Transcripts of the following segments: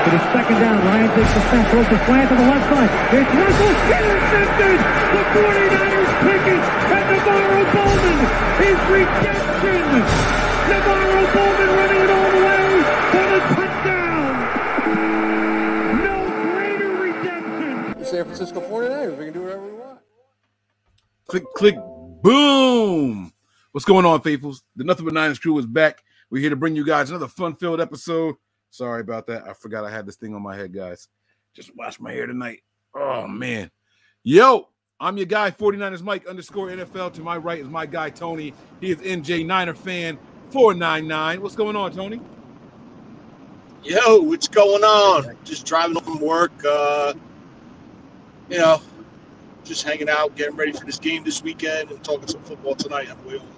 It is second down. Ryan takes the snap, throws the slant to the left side. It's Russell intercepted. The 49ers pick it, and NaVorro Bowman is redemption. NaVorro Bowman running it all the way for the touchdown. No greater redemption. San Francisco 49ers. We can do whatever we want. Click, click, boom. What's going on, faithfuls? The Nothing But Niners crew is back. We're here to bring you guys another fun-filled episode. Sorry about that. I forgot I had this thing on my head, guys. Just wash my hair tonight. Oh man. Yo, I'm your guy, 49ers Mike underscore NFL. To my right is my guy Tony. He is NJ Niner fan 499. What's going on, Tony? Yo, what's going on? Just driving home from work. Uh, you know, just hanging out, getting ready for this game this weekend, and talking some football tonight on the way home.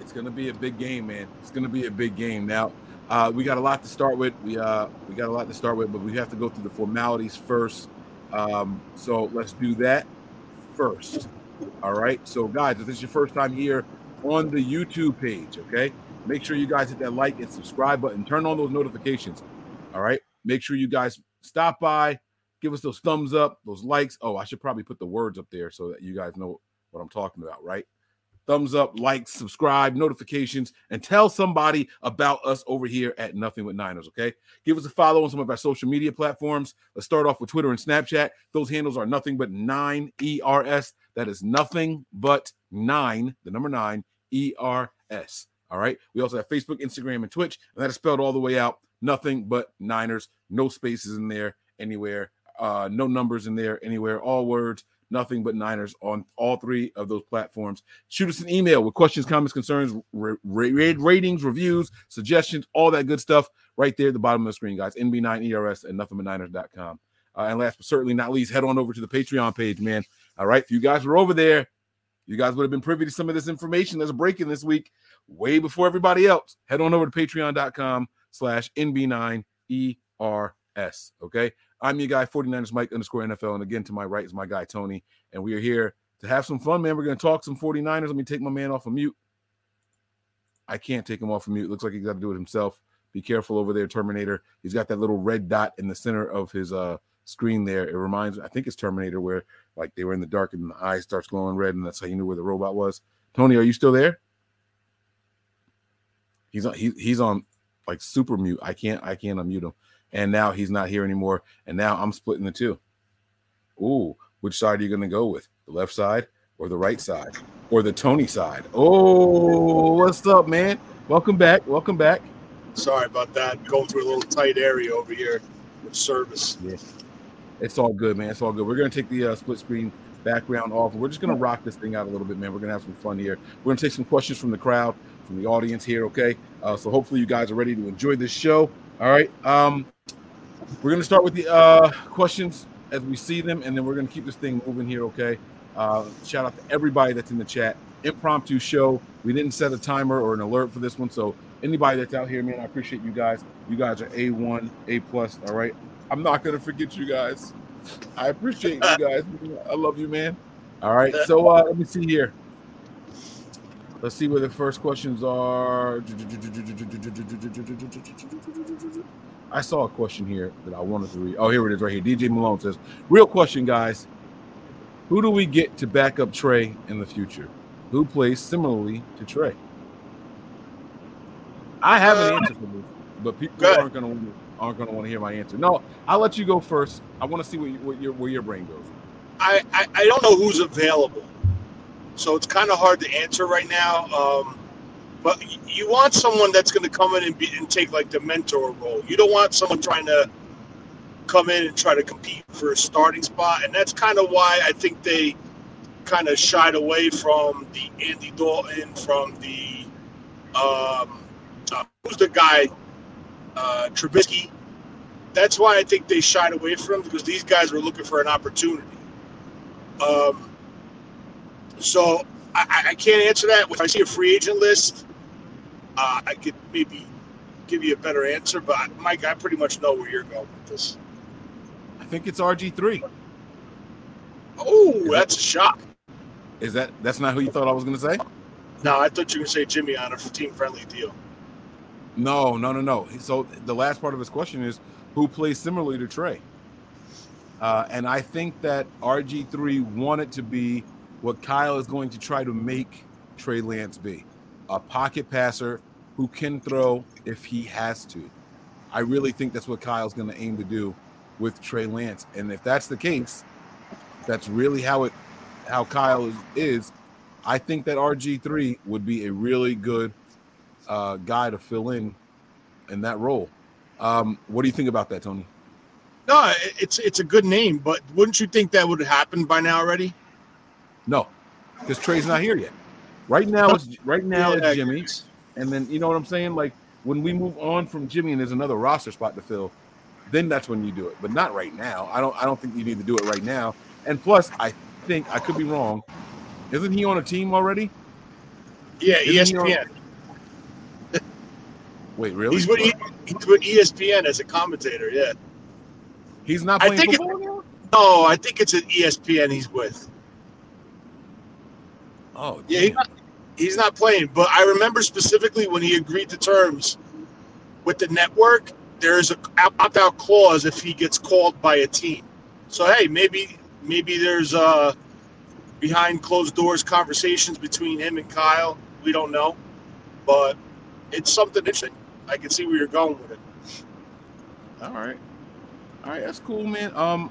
It's gonna be a big game, man. It's gonna be a big game. Now, uh, we got a lot to start with. We uh, we got a lot to start with, but we have to go through the formalities first. Um, so let's do that first. All right. So, guys, if this is your first time here on the YouTube page, okay, make sure you guys hit that like and subscribe button. Turn on those notifications. All right. Make sure you guys stop by, give us those thumbs up, those likes. Oh, I should probably put the words up there so that you guys know what I'm talking about, right? Thumbs up, like, subscribe, notifications, and tell somebody about us over here at Nothing with Niners, okay? Give us a follow on some of our social media platforms. Let's start off with Twitter and Snapchat. Those handles are nothing but nine ERS. That is nothing but nine, the number nine ERS. All right. We also have Facebook, Instagram, and Twitch, and that is spelled all the way out. Nothing but Niners. No spaces in there anywhere. Uh, no numbers in there anywhere. All words. Nothing but Niners on all three of those platforms. Shoot us an email with questions, comments, concerns, ra- ra- ratings, reviews, suggestions, all that good stuff right there at the bottom of the screen, guys. NB9ERS and nothingbutniners.com. Uh, and last but certainly not least, head on over to the Patreon page, man. All right. If you guys were over there, you guys would have been privy to some of this information that's breaking this week way before everybody else. Head on over to patreon.com slash NB9ERS. Okay. I'm your guy, 49ers Mike underscore NFL. And again, to my right is my guy, Tony. And we are here to have some fun, man. We're going to talk some 49ers. Let me take my man off of mute. I can't take him off of mute. Looks like he's got to do it himself. Be careful over there, Terminator. He's got that little red dot in the center of his uh screen there. It reminds I think it's Terminator where like they were in the dark and the eye starts glowing red, and that's how you knew where the robot was. Tony, are you still there? He's on he, he's on like super mute. I can't I can't unmute him. And now he's not here anymore. And now I'm splitting the two. Ooh, which side are you gonna go with? The left side or the right side? Or the Tony side? Oh, what's up, man? Welcome back. Welcome back. Sorry about that. Going through a little tight area over here with service. Yeah. It's all good, man. It's all good. We're gonna take the uh, split screen background off. We're just gonna rock this thing out a little bit, man. We're gonna have some fun here. We're gonna take some questions from the crowd, from the audience here. Okay. Uh, so hopefully you guys are ready to enjoy this show. All right. Um, we're gonna start with the uh, questions as we see them, and then we're gonna keep this thing moving here. Okay. Uh, shout out to everybody that's in the chat. Impromptu show. We didn't set a timer or an alert for this one, so anybody that's out here, man, I appreciate you guys. You guys are a one, a plus. All right. I'm not gonna forget you guys. I appreciate you guys. I love you, man. All right. So uh, let me see here. Let's see where the first questions are. I saw a question here that I wanted to read. Oh, here it is right here. DJ Malone says, Real question, guys. Who do we get to back up Trey in the future? Who plays similarly to Trey? I have an uh, answer for this. but people aren't gonna wanna- aren't gonna want to hear my answer. No, I'll let you go first. I want to see what, you, what your where your brain goes. I, I, I don't know who's available, so it's kind of hard to answer right now. Um, but you want someone that's going to come in and, be, and take like the mentor role. You don't want someone trying to come in and try to compete for a starting spot, and that's kind of why I think they kind of shied away from the Andy Dalton, from the um, uh, who's the guy, uh, Trubisky. That's why I think they shied away from him because these guys were looking for an opportunity. Um, so I, I- can't answer that. If I see a free agent list, uh, I could maybe give you a better answer. But Mike, I pretty much know where you're going with this. I think it's RG three. Oh, that's a shock. Is that that's not who you thought I was gonna say? No, I thought you were going to say Jimmy on a team friendly deal. No, no, no, no. So the last part of his question is who plays similarly to Trey? Uh, and I think that RG3 wanted to be what Kyle is going to try to make Trey Lance be a pocket passer who can throw if he has to. I really think that's what Kyle's going to aim to do with Trey Lance. And if that's the case, that's really how it how Kyle is, is I think that RG3 would be a really good uh, guy to fill in in that role. Um, what do you think about that, Tony? No, it's it's a good name, but wouldn't you think that would have happened by now already? No, because Trey's not here yet. Right now, it's right now Yeah, it's Jimmy, and then you know what I'm saying. Like when we move on from Jimmy and there's another roster spot to fill, then that's when you do it. But not right now. I don't. I don't think you need to do it right now. And plus, I think I could be wrong. Isn't he on a team already? Yeah, Isn't ESPN. Wait, really? He's with, he's with ESPN as a commentator. Yeah. He's not I playing think it- football now? No, I think it's an ESPN he's with. Oh, Yeah, he's not, he's not playing. But I remember specifically when he agreed to terms with the network, there is a opt out clause if he gets called by a team. So hey, maybe maybe there's uh behind closed doors conversations between him and Kyle. We don't know, but it's something interesting. I can see where you're going with it. All right. All right, that's cool, man. Um,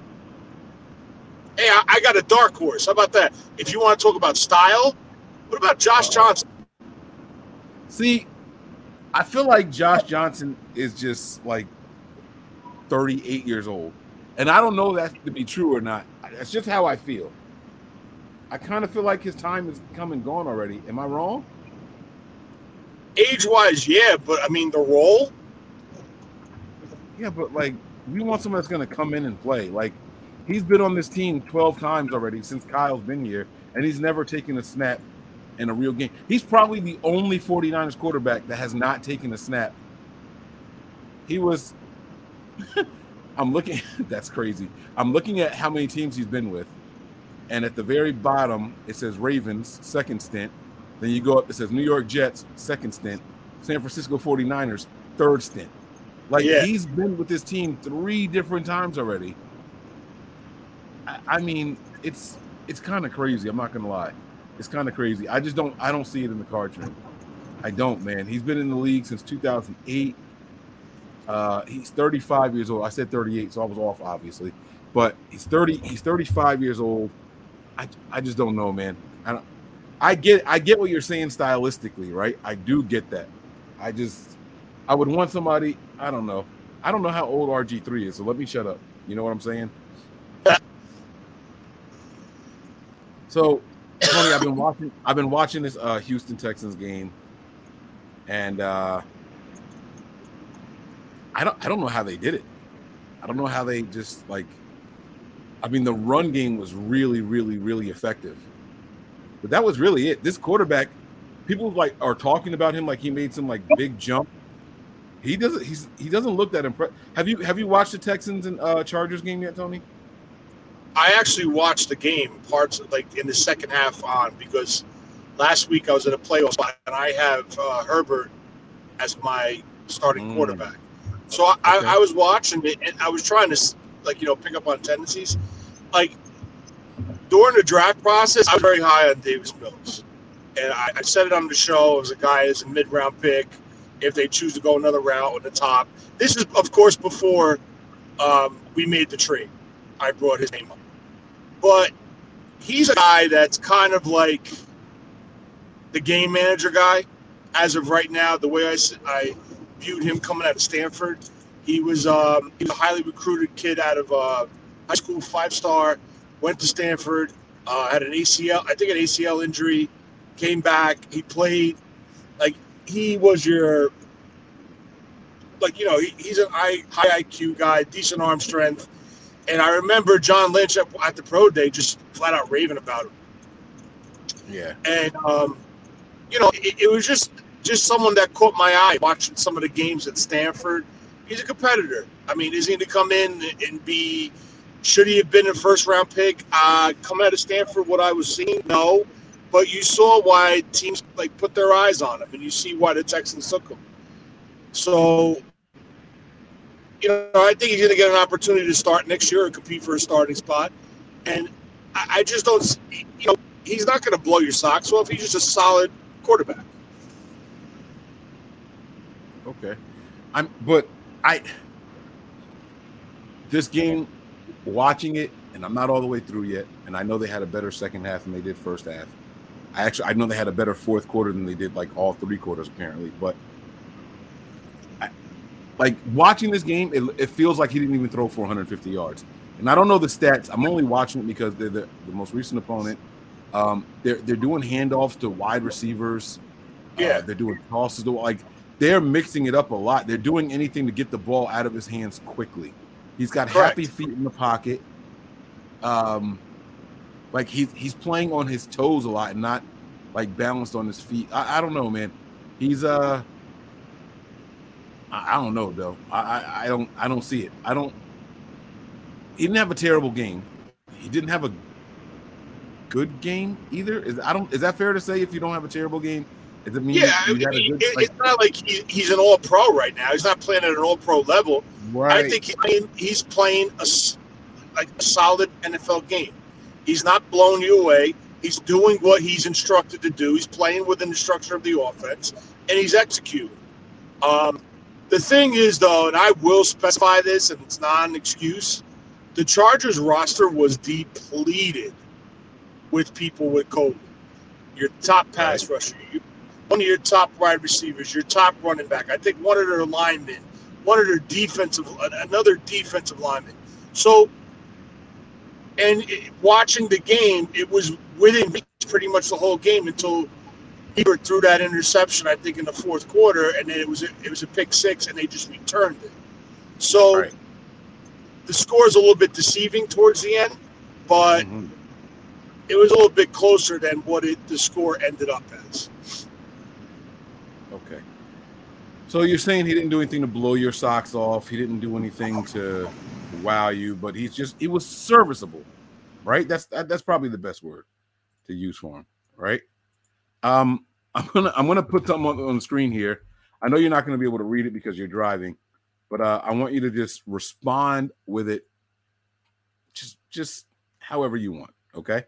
Hey, I, I got a dark horse. How about that? If you want to talk about style, what about Josh Johnson? See, I feel like Josh Johnson is just like 38 years old. And I don't know that to be true or not. That's just how I feel. I kind of feel like his time is come and gone already. Am I wrong? Age wise, yeah, but I mean the role. Yeah, but like we want someone that's going to come in and play. Like he's been on this team 12 times already since Kyle's been here, and he's never taken a snap in a real game. He's probably the only 49ers quarterback that has not taken a snap. He was I'm looking that's crazy. I'm looking at how many teams he's been with. And at the very bottom it says Ravens second stint. Then you go up it says New York Jets second stint, San Francisco 49ers third stint. Like Yeah. he's been with this team three different times already. I, mean, it's it's kind of crazy. I'm not gonna lie, it's kind of crazy. I just don't I don't see it in the cards for. I don't, man. He's been in the league since 2008. Uh, he's 35 years old. I said 38, so I was off, obviously. But he's 30. He's 35 years old. I I just don't know, man. I don't. I get I get what you're saying stylistically, right? I do get that. I just I would want somebody. I don't know. I don't know how old RG3 is, so let me shut up. You know what I'm saying? So, Tony, I've been watching. I've been watching this uh, Houston Texans game, and uh, I don't. I don't know how they did it. I don't know how they just like. I mean, the run game was really, really, really effective, but that was really it. This quarterback, people like are talking about him like he made some like big jump. He doesn't. He's he doesn't look that impressed. Have you have you watched the Texans and uh, Chargers game yet, Tony? I actually watched the game parts like in the second half on because last week I was in a playoff spot and I have uh, Herbert as my starting Mm. quarterback. So I, I, Okay. I was watching it and I was trying to like you know pick up on tendencies. Like during the draft process, I was very high on Davis Mills, and I, I said it on the show. It was a guy as a mid round pick. if they choose to go another route on the top. This is, of course, before um, we made the trade. I brought his name up. But he's a guy that's kind of like the game manager guy. As of right now, the way I, I viewed him coming out of Stanford, he was um, he was a highly recruited kid out of uh, high school, five star, went to Stanford, uh, had an ACL, I think an ACL injury, came back. He played like he was your like you know he, he's an high, high IQ guy, decent arm strength, and I remember John Lynch at, at the pro day just flat out raving about him. Yeah, and um, you know it, it was just just someone that caught my eye watching some of the games at Stanford. He's a competitor. I mean, is he to come in and be? Should he have been a first round pick? Uh, come out of Stanford, what I was seeing, no. But you saw why teams like put their eyes on him, and you see why the Texans took him. So, you know, I think he's going to get an opportunity to start next year and compete for a starting spot. And I, I just don't, you know, he's not going to blow your socks off. He's just a solid quarterback. Okay, I'm, but I this game, watching it, and I'm not all the way through yet, and I know they had a better second half than they did first half. I actually I know they had a better fourth quarter than they did like all three quarters apparently, but like watching this game, it, it feels like he didn't even throw 450 yards. And I don't know the stats. I'm only watching it because they're the, the most recent opponent. Um, they're they're doing handoffs to wide receivers. Yeah, uh, they're doing tosses to like they're mixing it up a lot. They're doing anything to get the ball out of his hands quickly. He's got Correct. happy feet in the pocket. Um, like he's he's playing on his toes a lot and not like balanced on his feet. I, I don't know, man. He's uh, I, I don't know though. I, I I don't I don't see it. I don't. He didn't have a terrible game. He didn't have a good game either. Is I don't is that fair to say if you don't have a terrible game? Does it mean Yeah, I mean, good, it- like, it's not like he, he's an all pro right now. He's not playing at an all pro level. right? I think he's playing, he's playing a like a solid NFL game. He's not blowing you away. He's doing what he's instructed to do. He's playing within the structure of the offense, and he's executing. Um, the thing is, though, and I will specify this, and it's not an excuse. The Chargers roster was depleted with people with COVID. Your top pass rusher, you, one of your top wide receivers, your top running back. I think one of their linemen, one of their defensive, another defensive lineman. So, and it- watching the game, it was within reach pretty much the whole game until Herbert threw that interception. I think in the fourth quarter, and then it was a, it was a pick six, and they just returned it. So, Right. the score is a little bit deceiving towards the end, but Mhm. it was a little bit closer than what it the score ended up as. Okay. So you're saying he didn't do anything to blow your socks off. He didn't do anything to wow you, but he's just he was serviceable, right? That's that, that's probably the best word to use for him, right? Um, I'm gonna I'm gonna put something on, on the screen here. I know you're not gonna be able to read it because you're driving, but uh, I want you to just respond with it, just just however you want. Okay.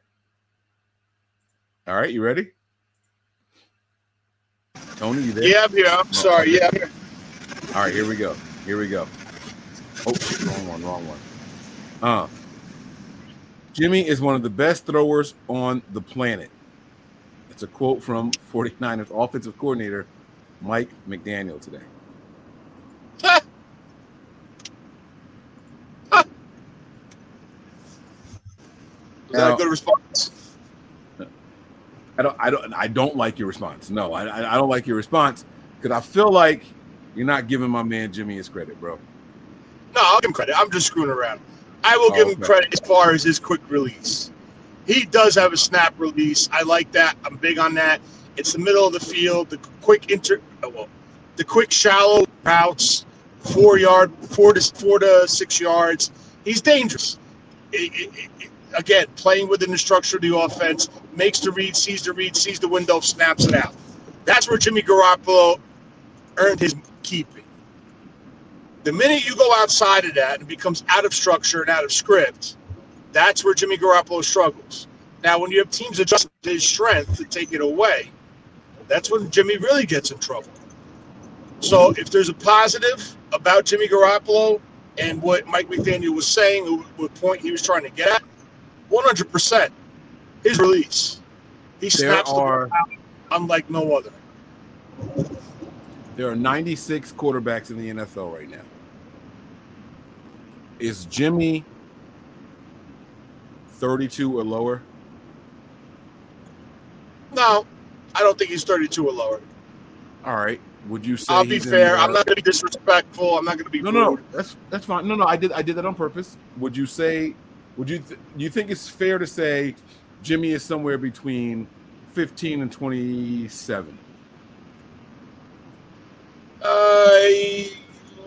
All right, you ready? Tony, you there? Yeah, I'm here. I'm sorry. Yeah, I'm. All right, here we go. Here we go. Oh, wrong one, wrong one. Uh, Jimmy is one of the best throwers on the planet. It's a quote from 49ers offensive coordinator Mike McDaniel today. Is that Now- a good response? I don't, I don't, I don't like your response. No, I, I don't like your response because I feel like you're not giving my man Jimmy his credit, bro. No, I'll give him credit. I'm just screwing around. I will give oh, him Okay. credit as far as his quick release. He does have a snap release. I like that. I'm big on that. It's the middle of the field, the quick inter, oh, well, the quick shallow routes, four yard, four to four to six yards. He's dangerous. It- it- it- again, playing within the structure of the offense, makes the read, sees the read, sees the window, snaps it out. That's where Jimmy Garoppolo earned his keeping. The minute you go outside of that and becomes out of structure and out of script, that's where Jimmy Garoppolo struggles. Now, when you have teams adjust his strength to take it away, that's when Jimmy really gets in trouble. So if there's a positive about Jimmy Garoppolo and what Mike McDaniel was saying, what point he was trying to get at, 100%, his release. He snaps the ball out unlike no other. there are 96 quarterbacks in the NFL right now. Is Jimmy 32 or lower? No, I don't think he's 32 or lower. All right. Would you say I'll be fair. the- I'm not going to be disrespectful. I'm not going to be No, no, rude. no. That's that's fine. No, no. I did I did that on purpose. Would you say? Would you th- you think it's fair to say Jimmy is somewhere between 15 and 27?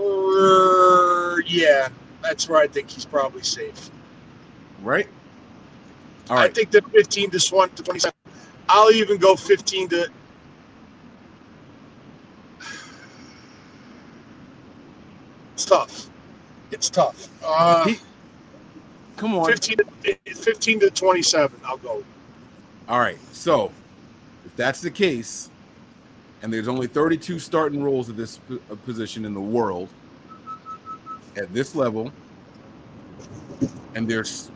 Uh, yeah, that's where I think he's probably safe. Right. All I think the 15 to 20 to 27. I'll even go 15 to. It's tough. It's tough. Uh, He- Come on. 15, to, 15 to 27, I'll go. All right. So, if that's the case, and there's only 32 starting roles at this uh, position in the world at this level, and there's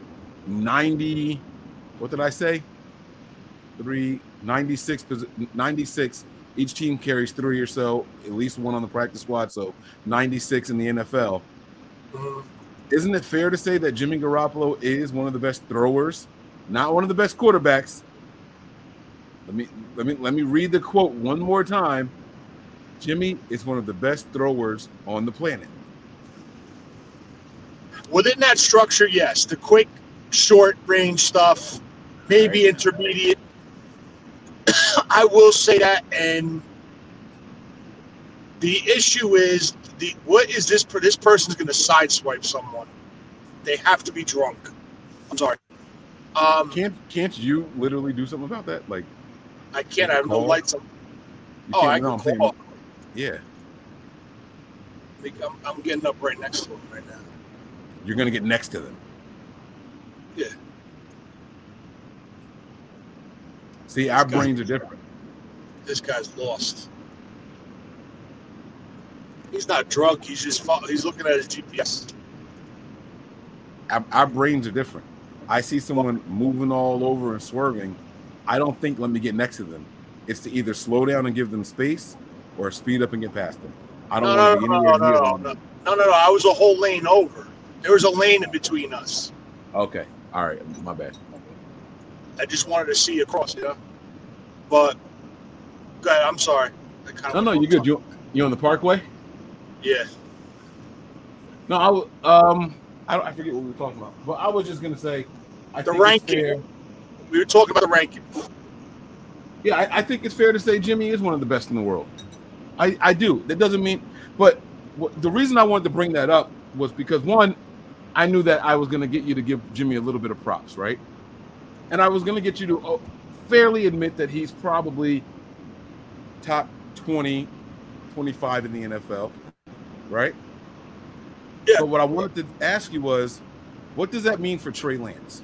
90, what did I say? Three, 96, 96. Each team carries three or so, at least one on the practice squad. So 96 in the NFL. Mhm. Isn't it fair to say that Jimmy Garoppolo is one of the best throwers, not one of the best quarterbacks? Let me let me let me read the quote one more time. Jimmy is one of the best throwers on the planet. Within that structure, yes. The quick, short range stuff, maybe Right. intermediate. I will say that, and the issue is the what is this? This person's going to sideswipe someone. They have to be drunk. I'm sorry. Um, Can't can't you literally do something about that? Like I can't. I have no Call? lights on. you Oh, I can call. yeah, I'm, I'm getting up right next to him right now. you're gonna get next to them. Yeah. See, our This guy- brains are different. This guy's lost. He's not drunk. He's just he's looking at his GPS. Our, our brains are different. I see someone moving all over and swerving. I don't think let me get next to them. It's to either slow down and give them space or speed up and get past them. I don't No, no, to no, be no, anywhere no, near no, them. no, no, no. I was a whole lane over. There was a lane in between us. Okay. All right. My bad. I just wanted to see across, yeah. But, God, I'm sorry. No, no, you're good. You you on the parkway? Yeah. No, I um I don't I forget what we were talking about. But I was just gonna say I The ranking. We were talking about the ranking. Yeah, I, I think it's fair to say Jimmy is one of the best in the world. I, I do. That doesn't mean, but the reason I wanted to bring that up was because one, I knew that I was going to get you to give Jimmy a little bit of props, right? And I was going to get you to uh, fairly admit that he's probably top 20, 25 in the NFL, right? Yeah. But what I wanted to ask you was, what does that mean for Trey Lance?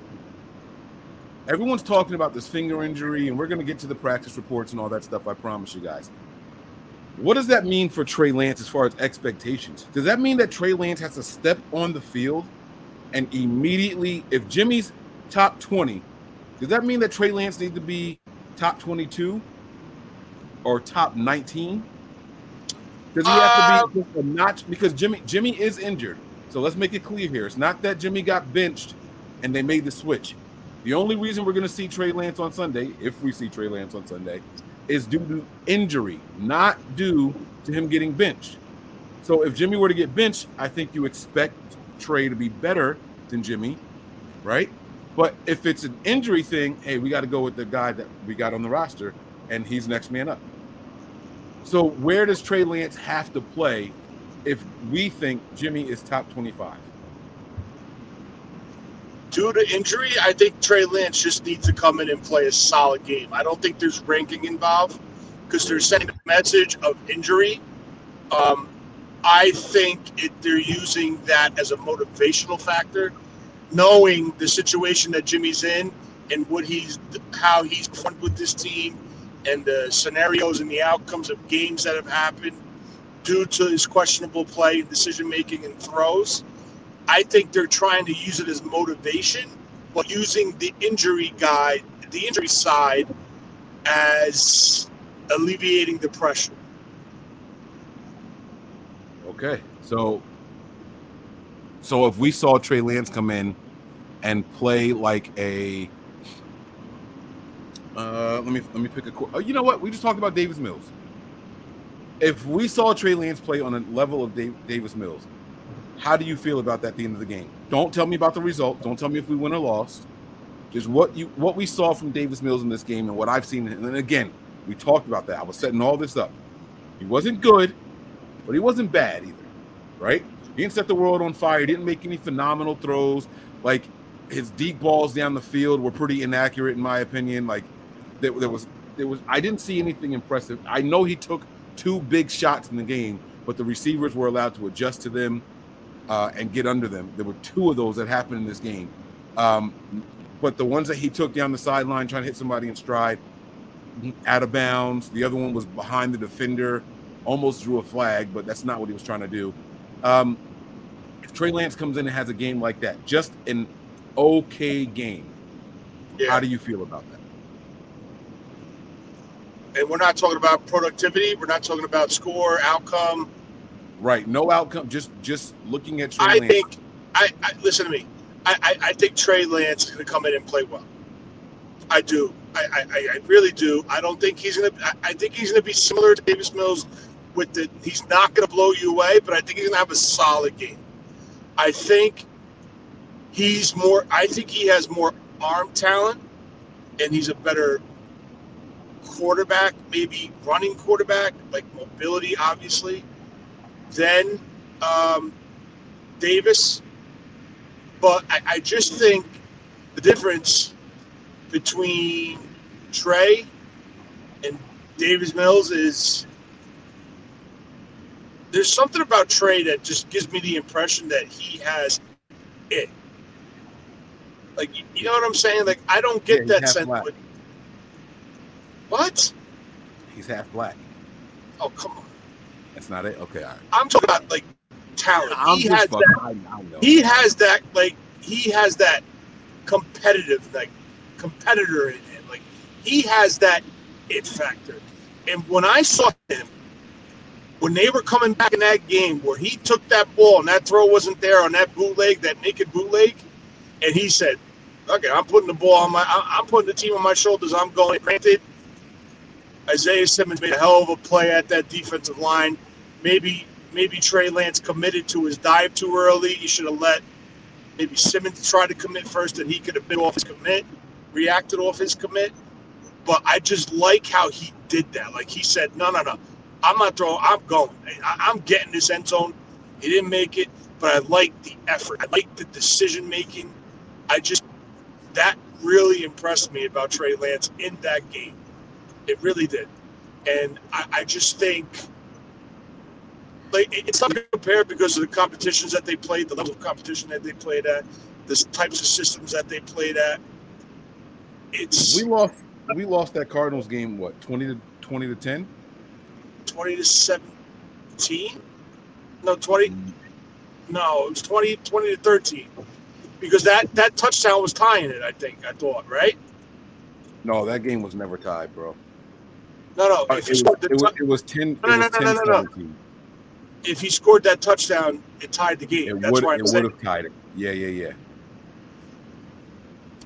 Everyone's talking about this finger injury, and we're going to get to the practice reports and all that stuff. I promise you guys. What does that mean for Trey Lance as far as expectations? Does that mean that Trey Lance has to step on the field and immediately, if Jimmy's top 20, does that mean that Trey Lance needs to be top 22 or top 19? Does he have to be uh, just a notch? Because Jimmy Jimmy is injured. So let's make it clear here. It's not that Jimmy got benched and they made the switch. The only reason we're going to see Trey Lance on Sunday, if we see Trey Lance on Sunday, is due to injury, not due to him getting benched. So if Jimmy were to get benched, I think you expect Trey to be better than Jimmy, right? But if it's an injury thing, hey, we got to go with the guy that we got on the roster, and he's next man up. So where does Trey Lance have to play if we think Jimmy is top 25? Due to injury, I think Trey Lance just needs to come in and play a solid game. I don't think there's ranking involved because they're sending a message of injury. Um, I think it, they're using that as a motivational factor, knowing the situation that Jimmy's in and what he's, how he's performed with this team, and the scenarios and the outcomes of games that have happened. due to his questionable play, and decision making, and throws. I think they're trying to use it as motivation, but using the injury guy, the injury side, as alleviating the pressure. Okay, so so if we saw Trey Lance come in and play like a, uh, let me let me pick a. Oh, you know what? We just talked about Davis Mills. If we saw Trey Lance play on a level of Dave, Davis Mills, how do you feel about that at the end of the game? Don't tell me about the result. Don't tell me if we win or lost. Just what you what we saw from Davis Mills in this game and what I've seen. And then again, we talked about that. I was setting all this up. He wasn't good, but he wasn't bad either, right? He didn't set the world on fire. He didn't make any phenomenal throws. Like his deep balls down the field were pretty inaccurate, in my opinion. Like there, there was, there was. I didn't see anything impressive. I know he took two big shots in the game, but the receivers were allowed to adjust to them uh, and get under them. There were two of those that happened in this game. Um, but the ones that he took down the sideline trying to hit somebody in stride, out of bounds. The other one was behind the defender, almost drew a flag, but that's not what he was trying to do. Um, if Trey Lance comes in and has a game like that, just an okay game, Yeah. how do you feel about that? And we're not talking about productivity. We're not talking about score, outcome. Right, no outcome. Just just looking at Trey I Lance. think. I, I listen to me. I, I, I think Trey Lance is going to come in and play well. I do. I, I, I really do. I don't think he's going to. I, I think he's going to be similar to Davis Mills. With the, he's not going to blow you away, but I think he's going to have a solid game. I think he's more. I think he has more arm talent, and he's a better quarterback, maybe running quarterback, like mobility, obviously. Then um, Davis, but I, I just think the difference between Trey and Davis Mills is there's something about Trey that just gives me the impression that he has it. Like you- you know what I'm saying? Like I don't get he's that sense. With, what? He's half black. Oh come on! That's not it. Okay, all right. I'm talking about like talent. I'm he just has fucking- that. I. He has that like he has that competitive like competitor in him. Like he has that it factor. And when I saw him, when they were coming back in that game where he took that ball and that throw wasn't there on that bootleg, that naked bootleg, and he said, "Okay, I'm putting the ball on my, I'm putting the team on my shoulders. I'm going." Granted, Isaiah Simmons made a hell of a play at that defensive line. Maybe, maybe Trey Lance committed to his dive too early. He should have let maybe Simmons try to commit first, and he could have been off his commit, reacted off his commit. But I just like how he did that. Like he said, "No, no, no, I'm not throwing. I'm going. I, I'm getting this end zone." He didn't make it, but I like the effort. I like the decision making. I just that really impressed me about Trey Lance in that game. It really did, and I, I just think like it- it's not compared because of the competitions that they played, the level of competition that they played at, the types of systems that they played at. It's We lost. We lost that Cardinals game. What twenty to twenty to ten? 20 to 17 no 20 no it was 20 20 to 13 because that that touchdown was tying it i think i thought right No, that game was never tied, bro. no no Uh, if It was, scored it, was, it was ten. It No, no, no, 10 no, no, no. 17. if he scored that touchdown it tied the game It that's would. why It i'm would have tied it. Yeah, yeah, yeah.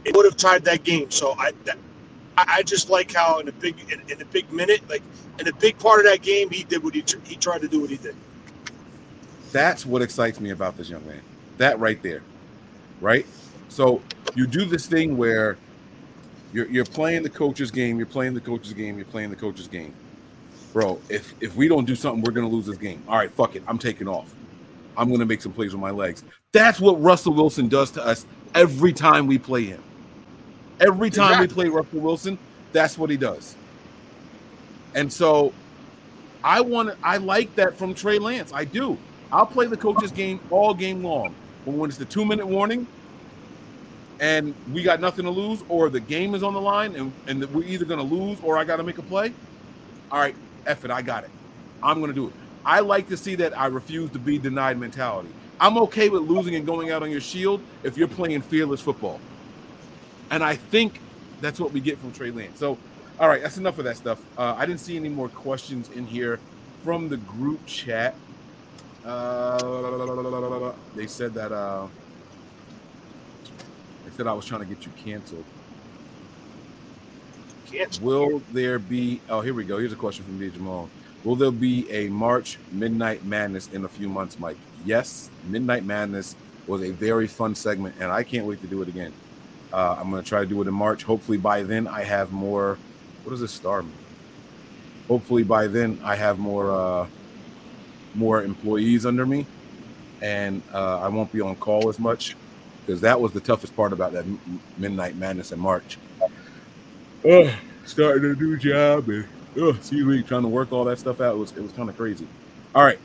it would have tied that game so i that, I I just like how in a big in, in a big minute, like in a big part of that game, he did what he he tried to do what he did. That's what excites me about this young man. That right there, right? So you do this thing where you're you're playing the coach's game, you're playing the coach's game, you're playing the coach's game, bro. If if we don't do something, we're gonna lose this game. All right, fuck it, I'm taking off. I'm gonna make some plays with my legs. That's what Russell Wilson does to us every time we play him. Every time we play Russell Wilson, that's what he does. And so I want I like that from Trey Lance. I do. I'll play the coach's game all game long. But when it's the two minute warning and we got nothing to lose, or the game is on the line and, and we're either going to lose or I got to make a play, all right, F it, I got it. I'm going to do it. I like to see that I refuse to be denied mentality. I'm okay with losing and going out on your shield if you're playing fearless football. And I think that's what we get from Trey Lance. So, all right, that's enough of that stuff. Uh, I didn't see any more questions in here from the group chat. Uh, they said that uh, they said I was trying to get you canceled. Can't. Will there be? Oh, here we go. Here's a question from DJ Malone. Will there be a March Midnight Madness in a few months, Mike? Yes, Midnight Madness was a very fun segment, and I can't wait to do it again. Uh, I'm going to try to do it in March. Hopefully, by then I have more. What does this star mean? Hopefully, by then I have more uh, more employees under me, and uh, I won't be on call as much because that was the toughest part about that Midnight Madness in March. Ugh, starting a new job and ugh, see me trying to work all that stuff out. It was it was kind of crazy. All right,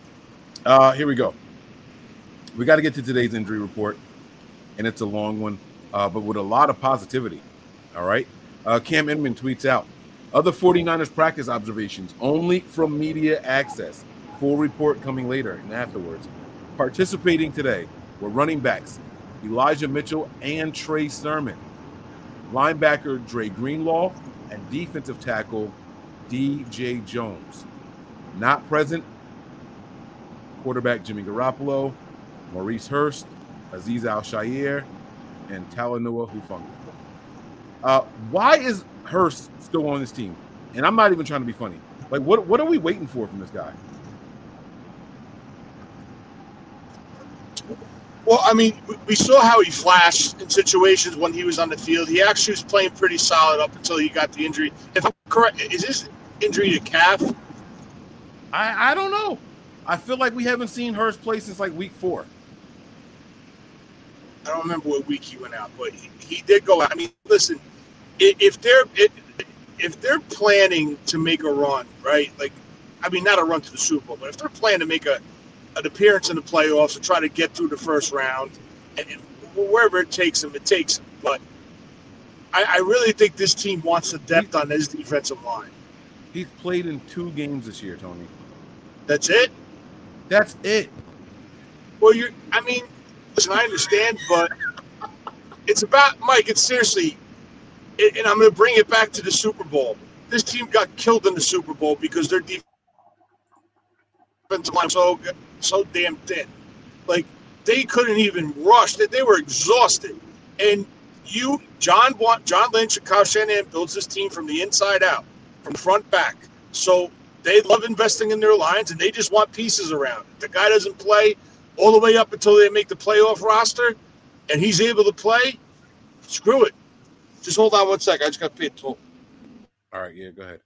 uh, here we go. We got to get to today's injury report, and it's a long one, uh, but with a lot of positivity. All right, uh, Cam Inman tweets out other 49ers practice observations only from media access. Full report coming later and afterwards. Participating today were running backs Elijah Mitchell and Trey Sermon, linebacker Dre Greenlaw, and defensive tackle DJ Jones. Not present, quarterback Jimmy Garoppolo, Maurice Hurst, Azeez Al-Shaair, and Talanoa Hufanga. Uh, why is Hurst still on this team? And I'm not even trying to be funny. Like, what what are we waiting for from this guy? Well, I mean, we- saw how he flashed in situations when he was on the field. He actually was playing pretty solid up until he got the injury. If I'm correct, is this injury to calf? I I don't know. I feel like we haven't seen Hurst play since like week four. I don't remember what week he went out, but he, he did go out. I mean, listen, if they're if, they're planning to make a run, right? Like, I mean, not a run to the Super Bowl, but if they're planning to make a an appearance in the playoffs and try to get through the first round, and, and wherever it takes them, it takes them. But I, I really think this team wants the depth on his defensive line. He's played in two games this year, Tony. That's it. That's it. Well, you're. I mean, I understand, but it's about Mike. It's seriously, and I'm going to bring it back to the Super Bowl. This team got killed in the Super Bowl because their defensive line so so damn thin. Like they couldn't even rush. They, they were exhausted. And you, John, John Lynch and Kyle Shanahan builds this team from the inside out, from front back. So they love investing in their lines, and they just want pieces around. The guy doesn't play all the way up until they make the playoff roster, and he's able to play, screw it. Just hold on one sec. I just got paid toll. All right, yeah, go ahead.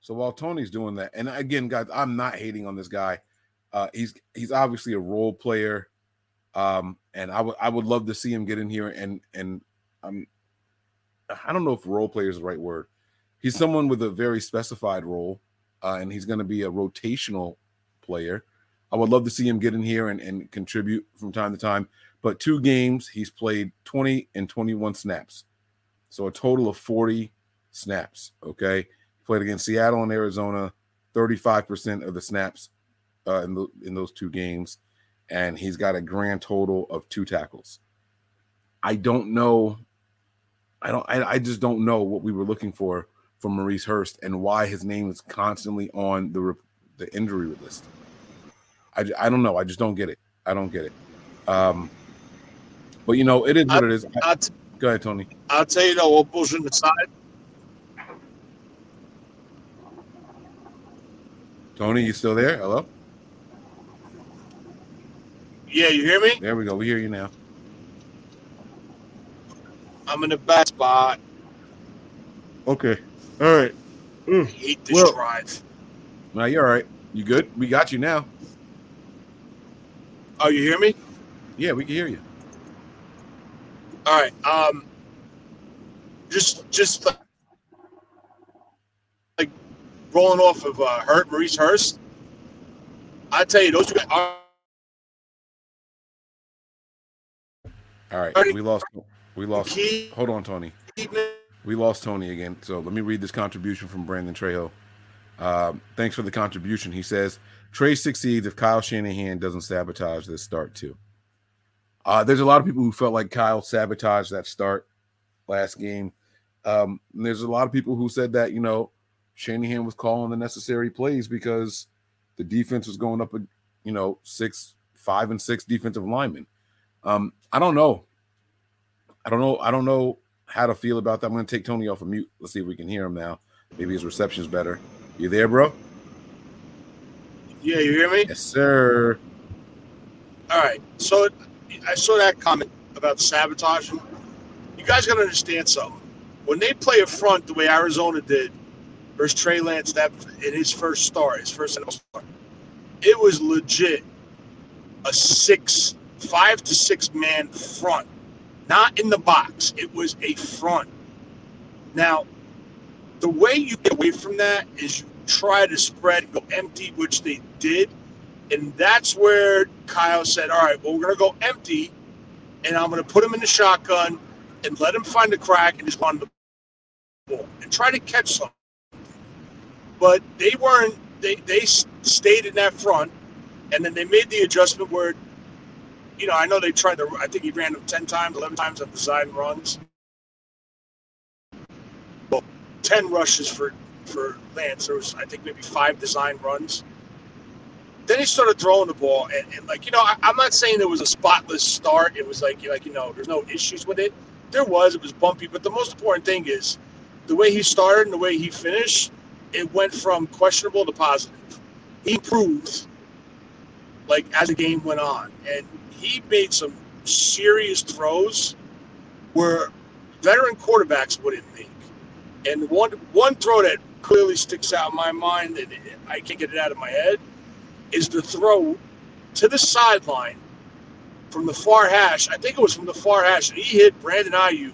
So while Tony's doing that, and again, guys, I'm not hating on this guy. Uh, he's he's obviously a role player, um, and I would I would love to see him get in here and and um, I don't know if role player is the right word. He's someone with a very specified role, uh, and he's going to be a rotational player. I would love to see him get in here and, and contribute from time to time. But two games, he's played 20 and 21 snaps. So a total of 40 snaps. Okay. Played against Seattle and Arizona, 35% of the snaps uh, in, the, in those two games. And he's got a grand total of two tackles. I don't know. I don't, I, I just don't know what we were looking for from Maurice Hurst and why his name is constantly on the, the injury list. I, I don't know. I just don't get it. I don't get it. Um, but you know, it is what it is. I- t- go ahead, Tony. I'll tell you though, all bullshit aside, Tony, you still there? Hello? yeah, you hear me? There we go. We hear you now. I'm in a bad spot. Okay. All right. I hate this Well- drive. Now you're all right. You good? We got you now. Oh, you hear me? Yeah, we can hear you. All right. Um, just just like, like rolling off of uh, Hurt Maurice Hurst. I tell you, those two guys are All right. We lost. We lost. Hold on, Tony. We lost Tony again. So let me read this contribution from Brandon Trejo. Um, thanks for the contribution. He says Trey succeeds if Kyle Shanahan doesn't sabotage this start too. Uh, there's a lot of people who felt like Kyle sabotaged that start last game. Um, there's a lot of people who said that you know Shanahan was calling the necessary plays because the defense was going up, you know, six, five, and six defensive linemen. Um, I don't know. I don't know. I don't know how to feel about that. I'm going to take Tony off of mute. Let's see if we can hear him now. Maybe his reception's better. You there, bro? Yeah, you hear me? Yes, sir. All right. So I saw that comment about sabotaging. You guys got to understand something. When they play a front the way Arizona did versus Trey Lance that in his first start, his first NFL start, it was legit a six, five to six man front, not in the box. It was a front. Now, the way you get away from that is you try to spread go empty, which they did. And that's where Kyle said, All right, well, we're going to go empty, and I'm going to put him in the shotgun and let him find the crack and just run the ball and try to catch something. But they weren't, they, they stayed in that front, and then they made the adjustment where, you know, I know they tried to, I think he ran them 10 times, 11 times on design runs. Well, 10 rushes for, for Lance. There was, I think, maybe five design runs then he started throwing the ball, and, and like you know, I, am not saying there was a spotless start. It was like like you know, there's no issues with it. There was, it was bumpy, but the most important thing is the way he started and the way he finished. It went from questionable to positive. He improved, like as the game went on, and he made some serious throws where veteran quarterbacks wouldn't make. And one one throw that clearly sticks out in my mind, and I can't get it out of my head is the throw to the sideline from the far hash. I think it was from the far hash, and he hit Brandon Aiyuk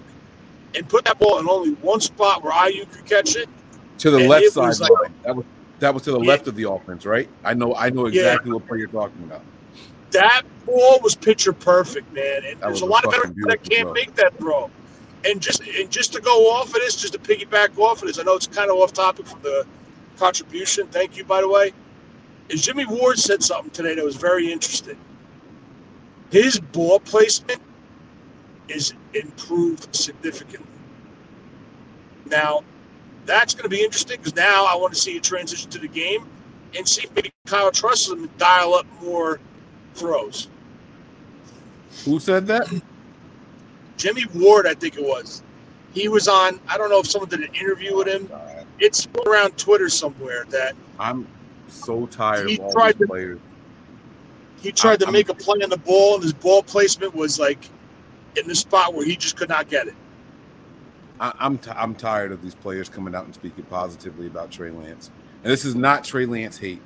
and put that ball in only one spot where Aiyuk could catch it. To the left side, like, that was that was to the yeah. left of the offense, right? I know, I know exactly yeah. what play you're talking about. That ball was picture perfect, man. And that there's a lot of better that can't throw. make that throw. And just and just to go off of this, just to piggyback off of this, I know it's kind of off topic from the contribution. Thank you, by the way is Jimmy Ward said something today that was very interesting. His ball placement is improved significantly. Now, that's going to be interesting because now I want to see a transition to the game and see if maybe Kyle trusts him to dial up more throws. Who said that? Jimmy Ward, I think it was. He was on. I don't know if someone did an interview with him. It's around Twitter somewhere that I'm so tired he of all tried these to, players. He tried I, to make I'm, a play on the ball, and his ball placement was like in the spot where he just could not get it. I, I'm t- I'm tired of these players coming out and speaking positively about Trey Lance, and this is not Trey Lance hate.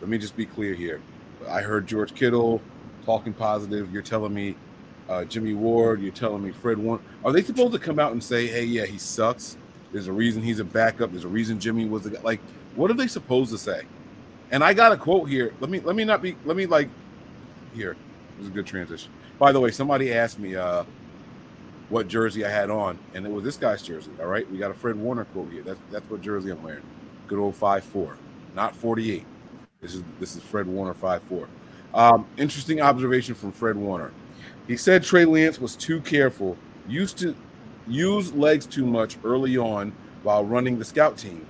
Let me just be clear here. I heard George Kittle talking positive. You're telling me uh, Jimmy Ward. You're telling me Fred Warner. Are they supposed to come out and say, "Hey, yeah, he sucks"? There's a reason he's a backup. There's a reason Jimmy was the guy. Like, what are they supposed to say? And I got a quote here. Let me let me not be let me like here. This is a good transition. By the way, somebody asked me uh what jersey I had on, and it was this guy's jersey. All right, we got a Fred Warner quote here. That's that's what jersey I'm wearing. Good old five four, not forty eight. This is this is Fred Warner five four. Um, interesting observation from Fred Warner. He said Trey Lance was too careful, used to use legs too much early on while running the scout team,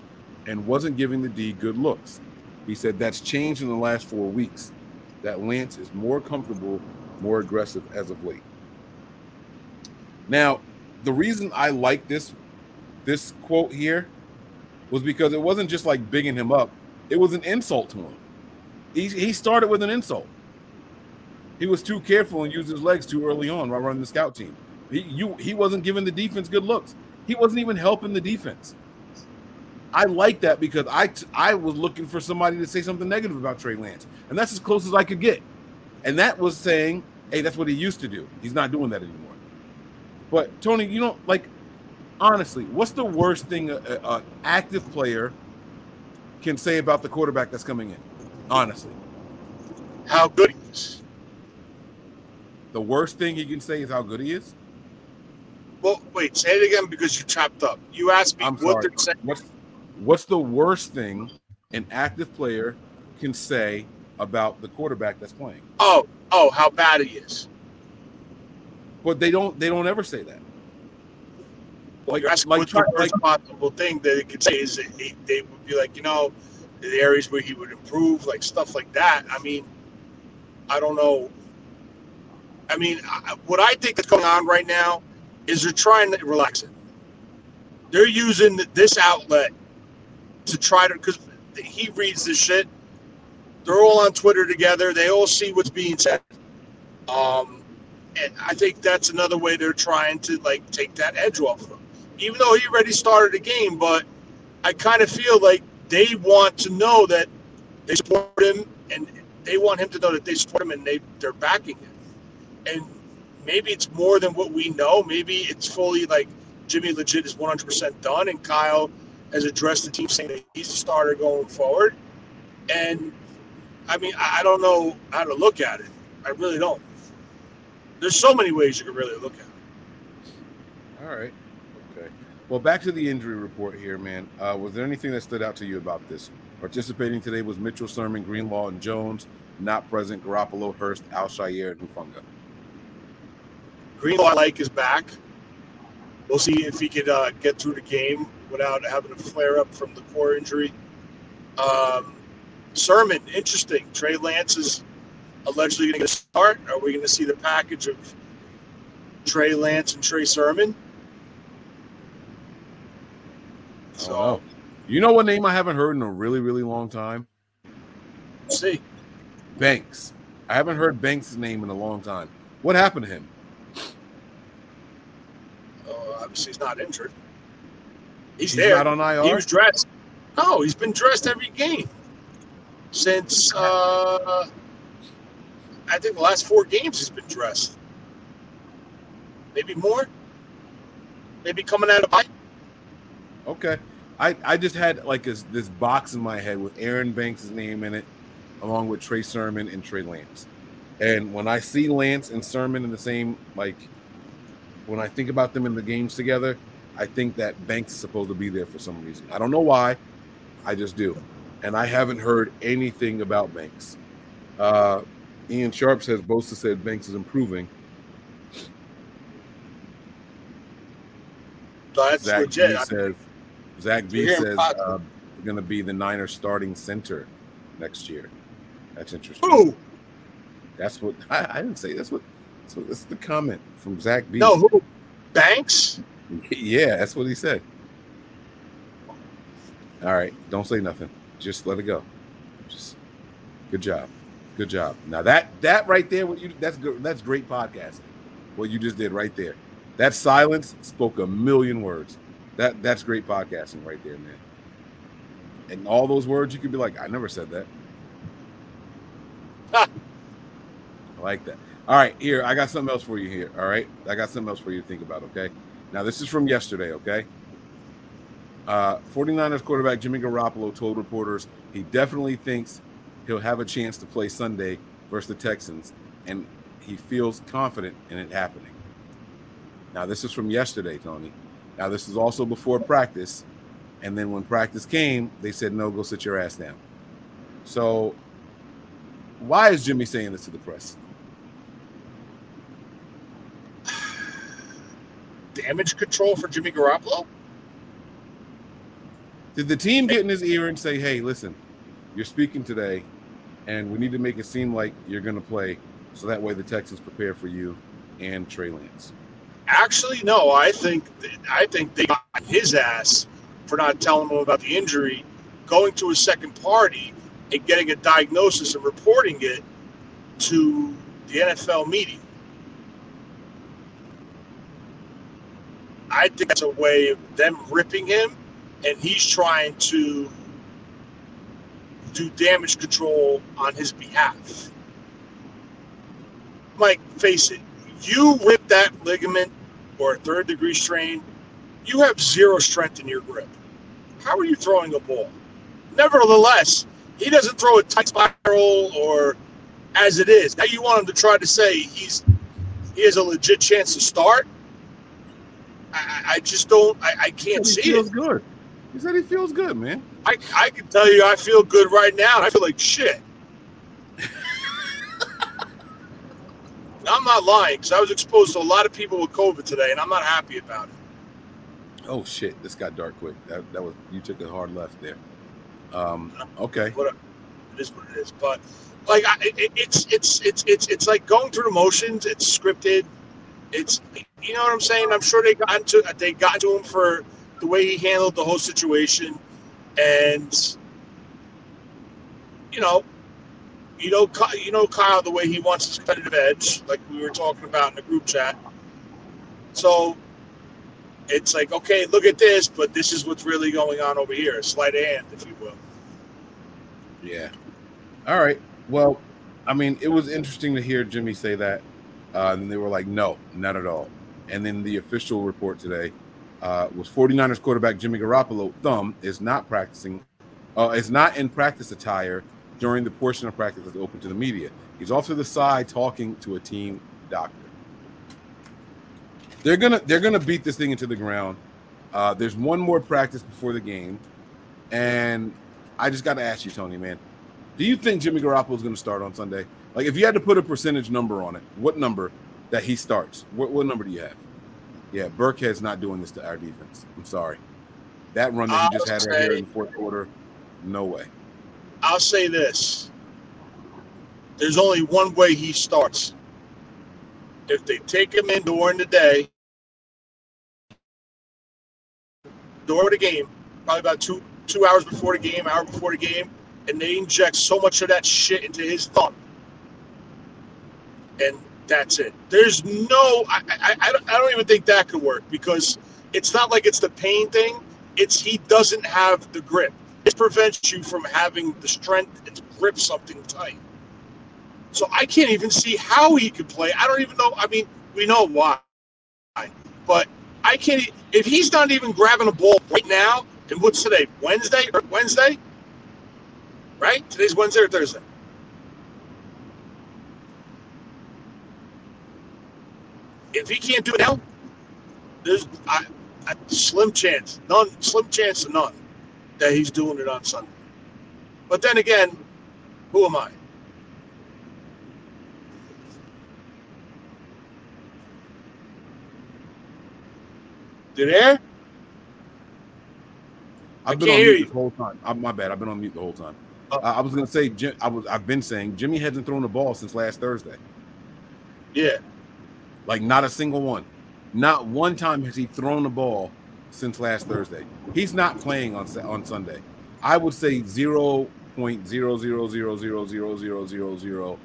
and wasn't giving the D good looks. He said that's changed in the last four weeks. That Lance is more comfortable, more aggressive as of late. Now, the reason I like this this quote here was because it wasn't just like bigging him up; it was an insult to him. He he started with an insult. He was too careful and used his legs too early on while running the scout team. He you he wasn't giving the defense good looks. He wasn't even helping the defense. I like that because I I was looking for somebody to say something negative about Trey Lance, and that's as close as I could get. And that was saying, "Hey, that's what he used to do. He's not doing that anymore." But Tony, you don't like honestly, what's the worst thing an active player can say about the quarterback that's coming in? Honestly, how good he is. The worst thing he can say is how good he is. Well, wait, say it again because you chopped up. You asked me I'm what sorry. they're saying. What's, what's the worst thing an active player can say about the quarterback that's playing. Oh, oh, how bad he is. But they don't they don't ever say that. Well, Like- you're asking like what's the worst possible thing that they could say is that he, they would be like, you know, the areas where he would improve, like stuff like that. I mean, I don't know. I mean, what I think is going on right now is they're trying to relax it. They're using this outlet to try to, because he reads this shit. They're all on Twitter together. They all see what's being said. Um, and I think that's another way they're trying to like take that edge off of him. Even though he already started the game, but I kind of feel like they want to know that they support him and they want him to know that they support him and they they're backing him. And maybe it's more than what we know. Maybe it's fully like Jimmy legit is 100% done and Kyle has addressed the team saying that he's the starter going forward. And I mean, I don't know how to look at it. I really don't. There's so many ways you can really look at it. All right. Okay. Well, back to the injury report here, man. Uh, was there anything that stood out to you about this? Participating today was Mitchell, Sermon, Greenlaw, and Jones. Not present, Garoppolo, Hurst, Al-Shaair, and Hufanga. Greenlaw I like is back. We'll see if he could uh, get through the game without having a flare up from the core injury. Um, Sermon, interesting. Trey Lance is allegedly going to start. Are we going to see the package of Trey Lance and Trey Sermon? So, know. You know what name I haven't heard in a really, really long time? see. Banks. I haven't heard Banks' name in a long time. What happened to him? Obviously, he's not injured. He's, He's there. not on IR? He was dressed. No, he's been dressed every game since uh, I think the last four games he's been dressed. Maybe more. Maybe coming out of bye. Okay. I, I just had like this, this box in my head with Aaron Banks' name in it, along with Trey Sermon and Trey Lance. And when I see Lance and Sermon in the same, like, when I think about them in the games together, I think that Banks is supposed to be there for some reason. I don't know why. I just do. And I haven't heard anything about Banks. Uh, Ian Sharp says Bosa said Banks is improving. That's Zach legit. B says Zach B says uh, going to be the Niners starting center next year. That's interesting. who? That's what I, I didn't say. That's what. That's what. That's the comment from Zach B. No, who? Banks? yeah, that's what he said. All right, don't say nothing. Just let it go. Just good job, good job. Now that that right there, what you that's good. That's great podcasting. What you just did right there. That silence spoke a million words. That that's great podcasting right there, man. And all those words, you could be like, I never said that. I like that. All right, here, I got something else for you here. All right. I got something else for you to think about, okay? Now, this is from yesterday, okay? Uh, 49ers quarterback Jimmy Garoppolo told reporters he definitely thinks he'll have a chance to play Sunday versus the Texans, and he feels confident in it happening. Now, this is from yesterday, Tony. Now, this is also before practice, and then when practice came, they said, no, go sit your ass down. So, why is Jimmy saying this to the press? Damage control for Jimmy Garoppolo? Did the team get in his ear and say, "Hey, listen, you're speaking today, and we need to make it seem like you're going to play, so that way the Texans prepare for you and Trey Lance." Actually, no. I think I think they got his ass for not telling him about the injury, going to a second party and getting a diagnosis and reporting it to the NFL media. I think that's a way of them ripping him, and he's trying to do damage control on his behalf. Mike, face it, you rip that ligament or a third degree strain, you have zero strength in your grip. How are you throwing a ball? Nevertheless, he doesn't throw a tight spiral or as it is. Now you want him to try to say he's he has a legit chance to start. I, I- just don't. I, I can't see feels it. good. He said he feels good, man. I, I can tell you, I feel good right now. I feel like shit. I'm not lying because I was exposed to a lot of people with COVID today, and I'm not happy about it. Oh shit! This got dark quick. That that was you took a hard left there. Um, okay. Whatever. It is what it is. But like, I, it, it's it's it's it's it's like going through the motions. It's scripted. It's you know what I'm saying. I'm sure they got into they got to him for the way he handled the whole situation, and you know, you know, you know Kyle the way he wants his competitive edge, like we were talking about in the group chat. So it's like, okay, look at this, but this is what's really going on over here. Of hand, if you will. Yeah. All right. Well, I mean, it was interesting to hear Jimmy say that. Uh, and they were like, no, not at all. And then the official report today uh, was 49ers quarterback Jimmy Garoppolo thumb is not practicing, uh, is not in practice attire during the portion of practice that's open to the media. He's off to the side talking to a team doctor. They're gonna they're gonna beat this thing into the ground. Uh, there's one more practice before the game, and I just got to ask you, Tony, man, do you think Jimmy Garoppolo is going to start on Sunday? Like, if you had to put a percentage number on it, what number that he starts? What, what number do you have? Yeah, Burkhead's not doing this to our defense. I'm sorry. That run that he just I'll had right here in the fourth quarter, no way. I'll say this. There's only one way he starts. If they take him in during the day, during the game, probably about two two hours before the game, hour before the game, and they inject so much of that shit into his thumb, and that's it. There's no, I, I, I, don't, don't even think that could work because it's not like it's the pain thing. It's he doesn't have the grip. It prevents you from having the strength to grip something tight. So I can't even see how he could play. I don't even know. I mean, we know why, but I can't. If he's not even grabbing a ball right now, and what's today? Wednesday or Wednesday? Right? Today's Wednesday or Thursday? If he can't do it now, there's I, I, slim chance, none, slim chance of none, that he's doing it on Sunday. But then again, who am I? You there? I I've been on mute the whole time. I'm, my bad. I've been on mute the whole time. Oh. Uh, I was gonna say, Jim, I was. I've been saying Jimmy hasn't thrown the ball since last Thursday. Yeah. Like not a single one. Not one time has he thrown the ball since last Thursday. He's not playing on on Sunday. I would say zero point zero zero zero zero zero zero zero zero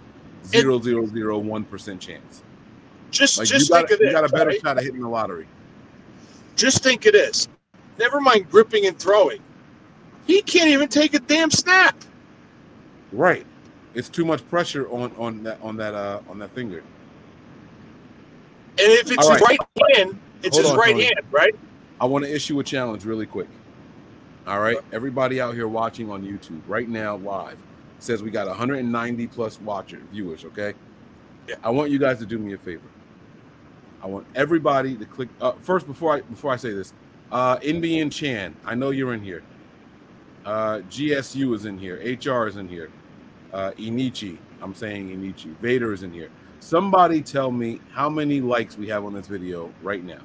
zero zero zero one percent chance. Just Like just you got, think of you this. got a better right? shot of hitting the lottery. Just think of this. Never mind gripping and throwing. He can't even take a damn snap. Right. It's too much pressure on on that on that uh on that finger. And if it's his right hand, it's Hold his on, right Tony. hand, right? I want to issue a challenge really quick. All right, everybody out here watching on YouTube right now live says we got 190 plus watchers, viewers. Okay, Yeah. I want you guys to do me a favor. I want everybody to click uh, first before I before I say this. Uh, Indian Chan, I know you're in here. Uh, GSU is in here. HR is in here. Uh, Inichi, I'm saying Inichi. Vader is in here. Somebody tell me how many likes we have on this video right now.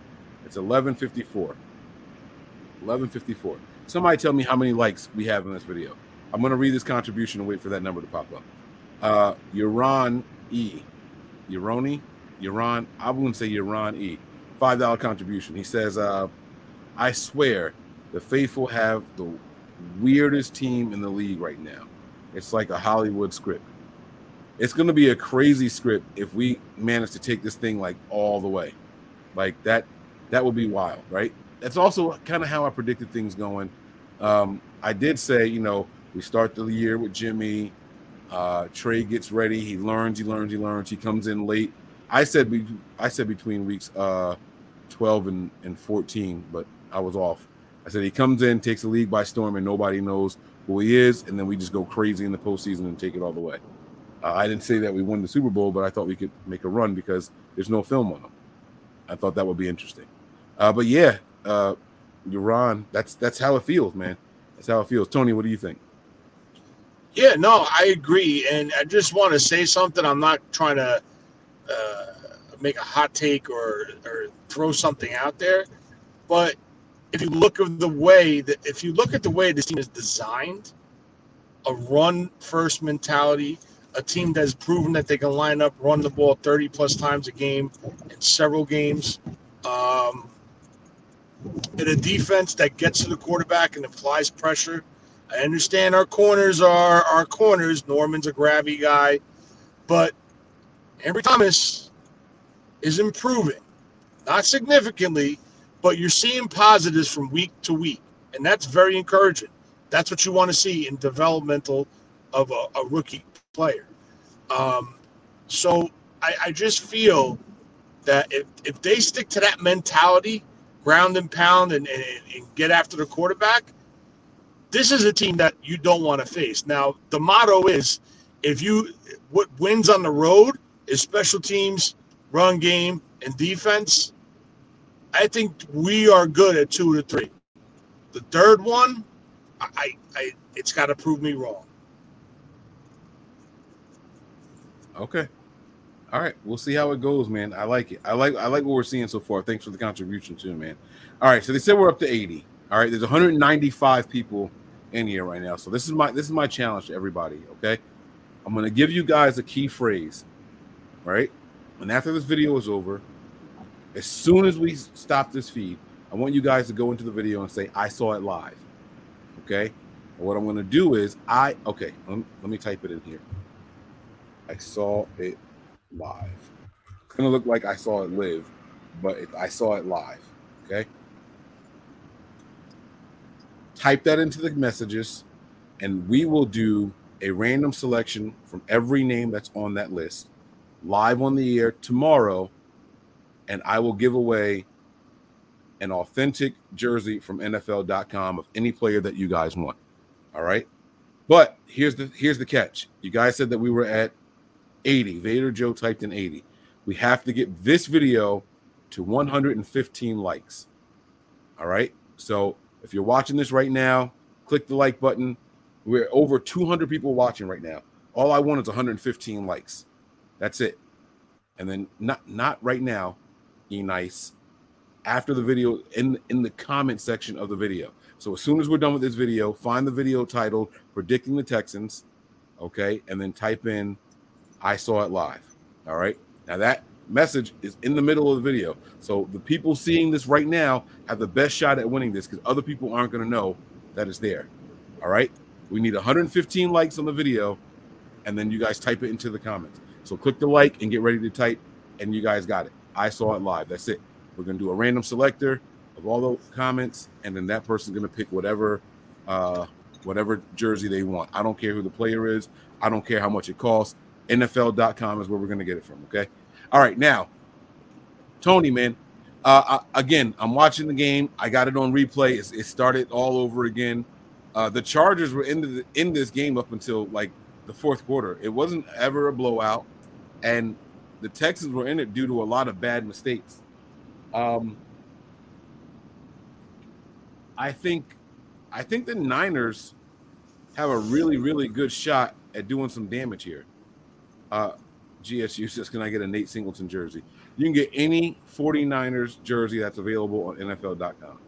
It's 1154. 1154. Somebody tell me how many likes we have in this video. I'm going to read this contribution and wait for that number to pop up. Uh, Uran E. Uroni? Uran, I wouldn't say Uran E. $5 contribution. He says, uh, I swear the faithful have the weirdest team in the league right now. It's like a Hollywood script. It's going to be a crazy script if we manage to take this thing like all the way. Like that, that would be wild, right? That's also kind of how I predicted things going. Um, I did say, you know, we start the year with Jimmy. Uh, Trey gets ready. He learns. He learns. He learns. He comes in late. I said, be, I said between weeks uh, 12 and, and 14, but I was off. I said he comes in, takes the league by storm, and nobody knows who he is, and then we just go crazy in the postseason and take it all the way. Uh, I didn't say that we won the Super Bowl, but I thought we could make a run because there's no film on them. I thought that would be interesting. Uh, but yeah, uh, Uran, that's that's how it feels, man. That's how it feels. Tony, what do you think? Yeah, no, I agree, and I just want to say something. I'm not trying to uh, make a hot take or or throw something out there, but if you look at the way that if you look at the way this team is designed, a run first mentality, a team that's proven that they can line up, run the ball 30 plus times a game in several games. Um, in a defense that gets to the quarterback and applies pressure. I understand our corners are our corners. Norman's a grabby guy, but Ambry Thomas is improving, not significantly, but you're seeing positives from week to week, and that's very encouraging. That's what you want to see in developmental of a, a rookie player. Um, so I, I just feel that if, if they stick to that mentality, ground and pound, and, and, and get after the quarterback, this is a team that you don't want to face. Now, the motto is if you what wins on the road is special teams, run game, and defense. I think we are good at two to three. The third one, I, I it's got to prove me wrong. Okay. All right, we'll see how it goes, man. I like it. I like I like what we're seeing so far. Thanks for the contribution too, man. All right, so they said we're up to 80. All right, there's 195 people in here right now. So this is my this is my challenge to everybody, okay? I'm going to give you guys a key phrase, right? And after this video is over, as soon as we stop this feed, I want you guys to go into the video and say I saw it live. Okay? And what I'm going to do is I okay, let me, let me type it in here. I saw it live. It's gonna look like I saw it live, but it, I saw it live. Okay. Type that into the messages, and we will do a random selection from every name that's on that list live on the air tomorrow, and I will give away an authentic jersey from NFL.com of any player that you guys want. All right. But here's the here's the catch. You guys said that we were at 80. Vader Joe typed in 80. We have to get this video to 115 likes. All right. So if you're watching this right now, click the like button. We're over 200 people watching right now. All I want is 115 likes. That's it. And then not not right now, e nice. After the video in in the comment section of the video. So as soon as we're done with this video, find the video titled "Predicting the Texans," okay, and then type in I saw it live. All right. Now that message is in the middle of the video. So the people seeing this right now have the best shot at winning this because other people aren't going to know that it's there. All right. We need 115 likes on the video, and then you guys type it into the comments. So click the like and get ready to type, and you guys got it. I saw it live. That's it. We're going to do a random selector of all the comments, and then that person's going to pick whatever uh, whatever jersey they want. I don't care who the player is. I don't care how much it costs. NFL.com is where we're going to get it from. Okay. All right. Now, Tony, man, uh, I, again, I'm watching the game. I got it on replay. It started all over again. Uh, the Chargers were in, the, in this game up until like the fourth quarter. It wasn't ever a blowout. And the Texans were in it due to a lot of bad mistakes. Um, I think, I think the Niners have a really, really good shot at doing some damage here. Uh, GSU says, Can I get a Nate Singleton jersey? You can get any 49ers jersey that's available on NFL.com.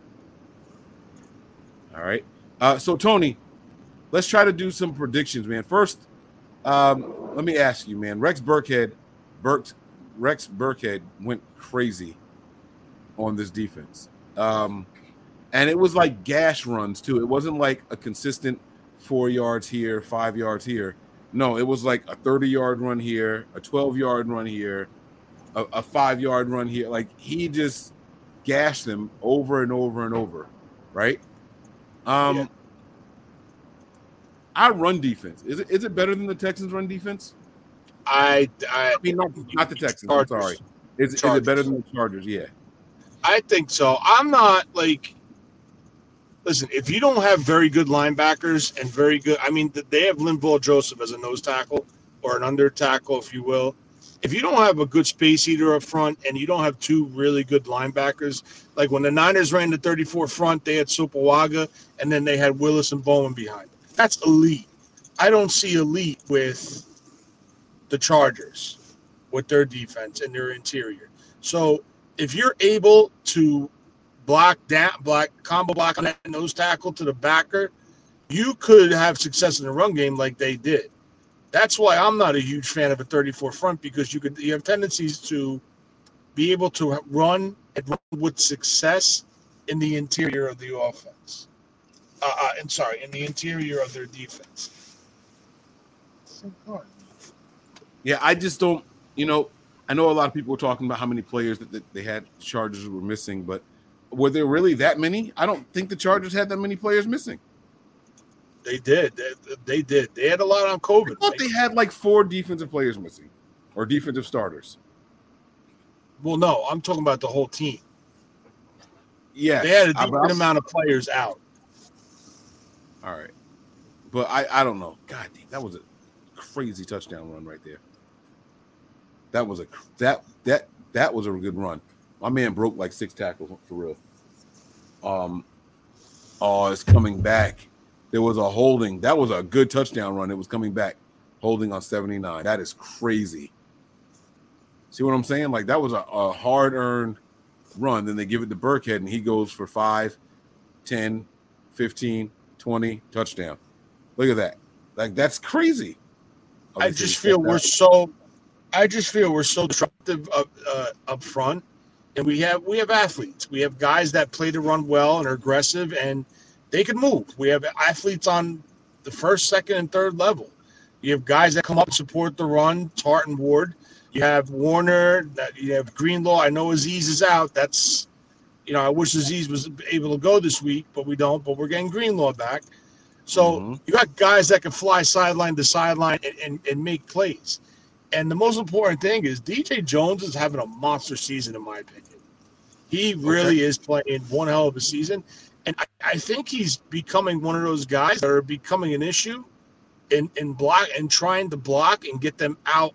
All right. Uh, so, Tony, let's try to do some predictions, man. First, um, let me ask you, man. Rex Burkhead, Burke, Rex Burkhead went crazy on this defense. Um, and it was like gash runs, too. It wasn't like a consistent four yards here, five yards here. No, it was like a 30 yard run here, a 12 yard run here, a, a five yard run here. Like he just gashed them over and over and over, right? Um, yeah. our run defense is it is it better than the Texans' run defense? I I, I mean not, not the Texans. Chargers. I'm sorry. Is, is it better than the Chargers? Yeah, I think so. I'm not like listen, if you don't have very good linebackers and very good, I mean, they have Linval Joseph as a nose tackle or an under tackle, if you will. if you don't have a good space eater up front and you don't have two really good linebackers, like when the Niners ran the 34 front, they had Sopoaga and then they had Willis and Bowman behind. That's elite. I don't see elite with the Chargers, with their defense and their interior. So if you're able to block down, block combo block on that nose tackle to the backer, you could have success in the run game like they did. That's why I'm not a huge fan of a 34 front because you could you have tendencies to be able to run and run with success in the interior of the offense. Uh, uh, and sorry, in the interior of their defense. Yeah, I just don't. You know, I know a lot of people were talking about how many players that, that they had Chargers were missing, but were there really that many? I don't think the Chargers had that many players missing. They did. They, they did. They had a lot on COVID. I thought they had like four defensive players missing, or defensive starters. Well, no, I'm talking about the whole team. Yeah, They had a decent amount of players out. All right, but I I don't know. God, damn, that was a crazy touchdown run right there. That was a that that that was a good run. My man broke like six tackles for real. Um, oh, it's coming back. There was a holding. That was a good touchdown run. It was coming back, holding on 79. That is crazy. See what I'm saying? Like that was a, a hard earned run. Then they give it to Burkhead and he goes for 5, 10, 15, 20, touchdown. Look at that. Like that's crazy. I just feel we're so. I just feel we're so disruptive up uh, up front, and we have we have athletes. We have guys that play to run well and are aggressive, and they can move. We have athletes on the first, second, and third level. You have guys that come up and support the run. Tartan Ward. You have Warner. That you have Greenlaw. I know Azeez is out. That's you know I wish Azeez was able to go this week, but we don't. But we're getting Greenlaw back. So Mhm. you got guys that can fly sideline to sideline and, and, and make plays. And the most important thing is DJ Jones is having a monster season, in my opinion. He really is playing one hell of a season. And I, I think he's becoming one of those guys that are becoming an issue in, in block and trying to block and get them out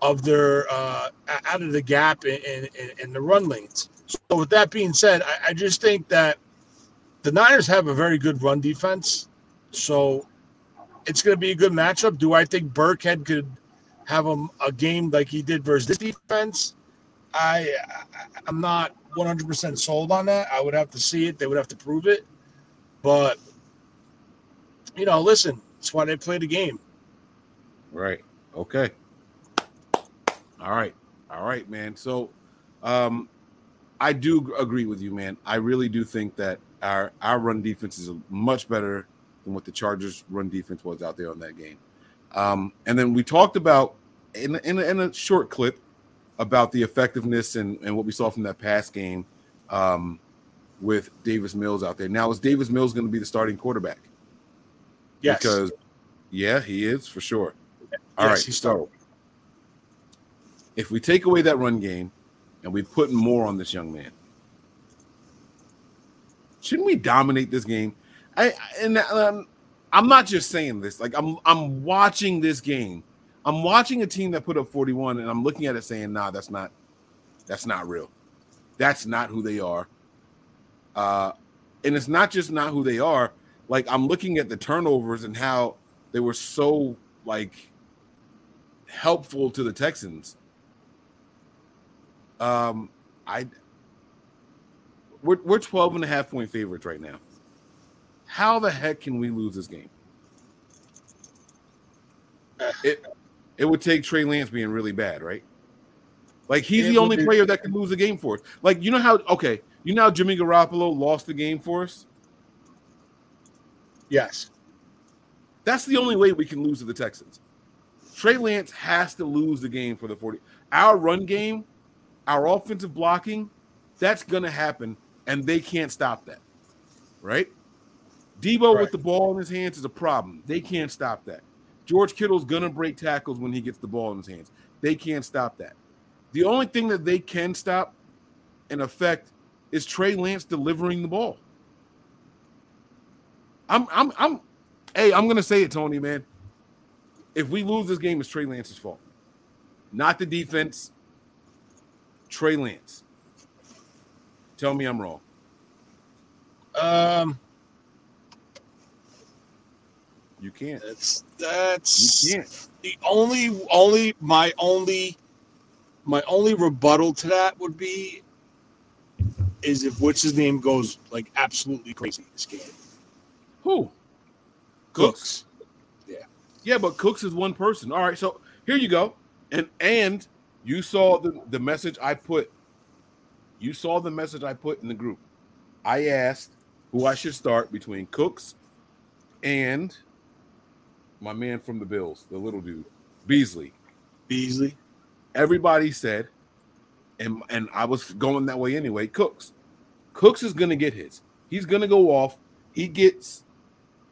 of their uh, out of the gap in, in, in the run lanes. So with that being said, I, I just think that the Niners have a very good run defense. So it's going to be a good matchup. Do I think Burkhead could have a, a game like he did versus this defense? I, I I'm not 100% sold on that. I would have to see it. They would have to prove it. But you know, listen, that's why they play the game. Right. Okay. All right. All right, man. So um I do agree with you, man. I really do think that our our run defense is much better than what the Chargers run defense was out there on that game. Um and then we talked about in in a, in a short clip about the effectiveness and, and what we saw from that pass game um with Davis Mills out there. Now is Davis Mills going to be the starting quarterback? Yes. Because yeah, he is for sure. All right, Yes, he's so if we take away that run game and we put more on this young man, shouldn't we dominate this game? I- and um, I'm not just saying this. Like I'm I'm watching this game. I'm watching a team that put up 41, and I'm looking at it saying, "Nah, that's not that's not real. That's not who they are." Uh, and it's not just not who they are. Like I'm looking at the turnovers and how they were so like helpful to the Texans. Um, I we're, we're 12 and a half point favorites right now. How the heck can we lose this game? It it would take Trey Lance being really bad, right? Like he's It the only be- player that can lose a game for us. Like you know how okay, you know how Jimmy Garoppolo lost the game for us. Yes. That's the only way we can lose to the Texans. Trey Lance has to lose the game for the 40. Our run game, our offensive blocking, that's going to happen, and they can't stop that. Right? Deebo Right. with the ball in his hands is a problem. They can't stop that. George Kittle's going to break tackles when he gets the ball in his hands. They can't stop that. The only thing that they can stop and affect is Trey Lance delivering the ball. I'm I'm I'm hey, I'm gonna say it, Tony, man. If we lose this game, it's Trey Lance's fault. not the defense. Trey Lance. Tell me I'm wrong. Um, You can't. that's that's You can't. the only only my only my only rebuttal to that would be is if what's his name goes like absolutely crazy this game. Who? Cooks. Yeah, Yeah, but Cooks is one person. All right, so here you go. And and you saw the, the message I put. You saw the message I put in the group. I asked who I should start between Cooks and my man from the Bills, the little dude, Beasley. Beasley. Everybody said, and and I was going that way anyway. Cooks, Cooks is gonna get his. He's gonna go off. He gets.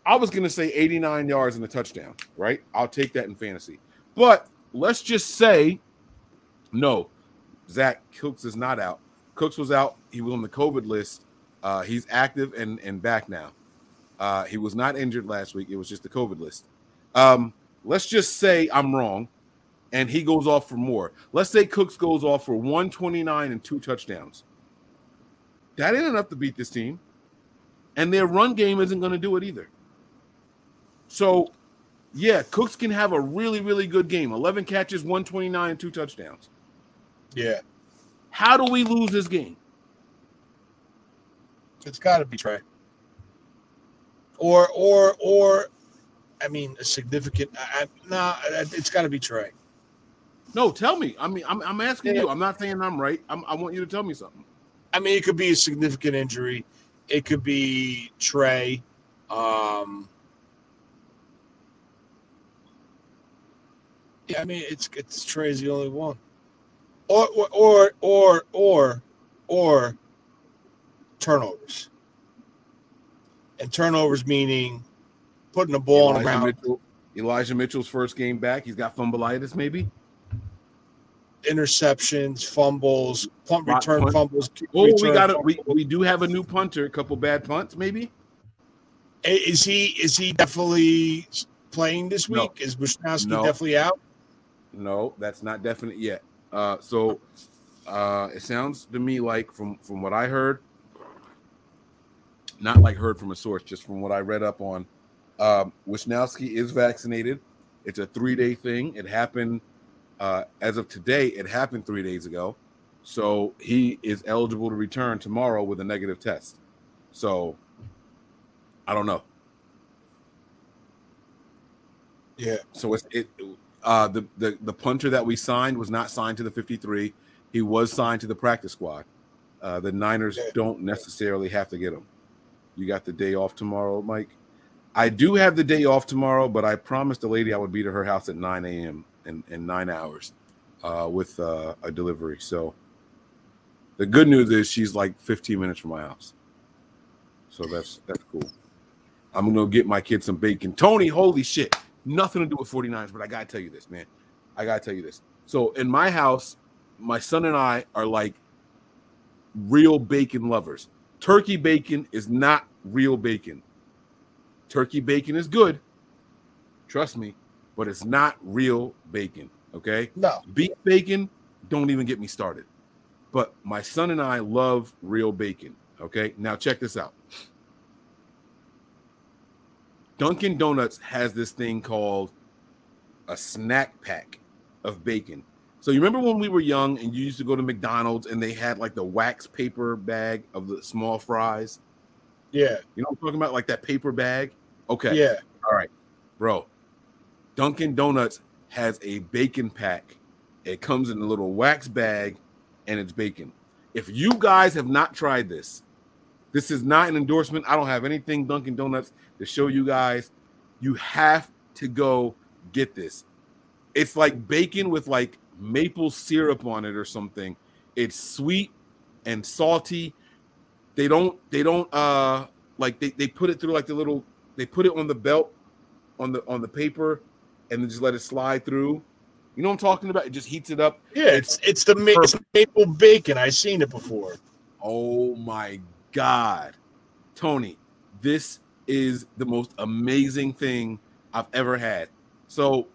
I was gonna say 89 yards and a touchdown. Right? I'll take that in fantasy. But let's just say, no, Zach Cooks is not out. Cooks was out. He was on the COVID list. Uh, he's active and and back now. Uh, he was not injured last week. It was just the COVID list. Um, let's just say I'm wrong, and he goes off for more. Let's say Cooks goes off for 129 and two touchdowns. That ain't enough to beat this team, and their run game isn't going to do it either. So, yeah, Cooks can have a really, really good game 11 catches, 129, and two touchdowns. Yeah. How do we lose this game? It's got to be Trey. Or or or, I mean, a significant. I, I, nah, it's got to be Trey. No, tell me. I mean, I'm, I'm asking Yeah. you. I'm not saying I'm right. I'm, I want you to tell me something. I mean, it could be a significant injury. It could be Trey. Um, yeah, I mean, it's it's Trey's the only one. Or or or or or, or turnovers. And turnovers meaning putting the ball on the Elijah ground, Mitchell, Elijah Mitchell's first game back. He's got fumbleitis, maybe. interceptions, fumbles, punt return punt. fumbles. kick Oh, we got it. We, we do have a new punter. A couple bad punts, maybe. Is he is he definitely playing this No. week? Is Wishnowsky No. definitely out? No, that's not definite yet. Uh, so uh, it sounds to me like from from what I heard, not like heard from a source, just from what I read up on. Um, Wishnowsky is vaccinated. It's a three day thing. It happened uh, as of today. It happened three days ago, so he is eligible to return tomorrow with a negative test. So I don't know. Yeah. So it's it uh the, the the punter that we signed was not signed to the 53. He was signed to the practice squad. Uh the Niners Yeah. don't necessarily have to get him. You got the day off tomorrow, Mike. I do have the day off tomorrow, but I promised the lady I would be to her house at 9 a.m. in, in nine hours uh, with uh, a delivery. So the good news is she's like 15 minutes from my house. So that's that's cool. I'm gonna get my kids some bacon. Tony, holy shit. Nothing to do with 49ers, but I gotta tell you this, man. I gotta tell you this. So in my house, my son and I are like real bacon lovers. Turkey bacon is not real bacon. Turkey bacon is good. Trust me, but it's not real bacon. Okay. No. Beef bacon, don't even get me started. But my son and I love real bacon. Okay. Now check this out. Dunkin' Donuts has this thing called a snack pack of bacon. So you remember when we were young and you used to go to McDonald's and they had like the wax paper bag of the small fries? Yeah. You know what I'm talking about? Like that paper bag? Okay. Yeah. All right, bro. Dunkin' Donuts has a bacon pack. It comes in a little wax bag and it's bacon. If you guys have not tried this, this is not an endorsement. I don't have anything Dunkin' Donuts to show you guys. You have to go get this. It's like bacon with like maple syrup on it or something. It's sweet and salty. They don't they don't uh like they, they put it through like the little they put it on the belt on the on the paper and then just let it slide through. You know what I'm talking about? It just heats it up. Yeah. It's it's the ma- it's maple bacon. I've seen it before. Oh my god. Tony, this is the most amazing thing I've ever had. So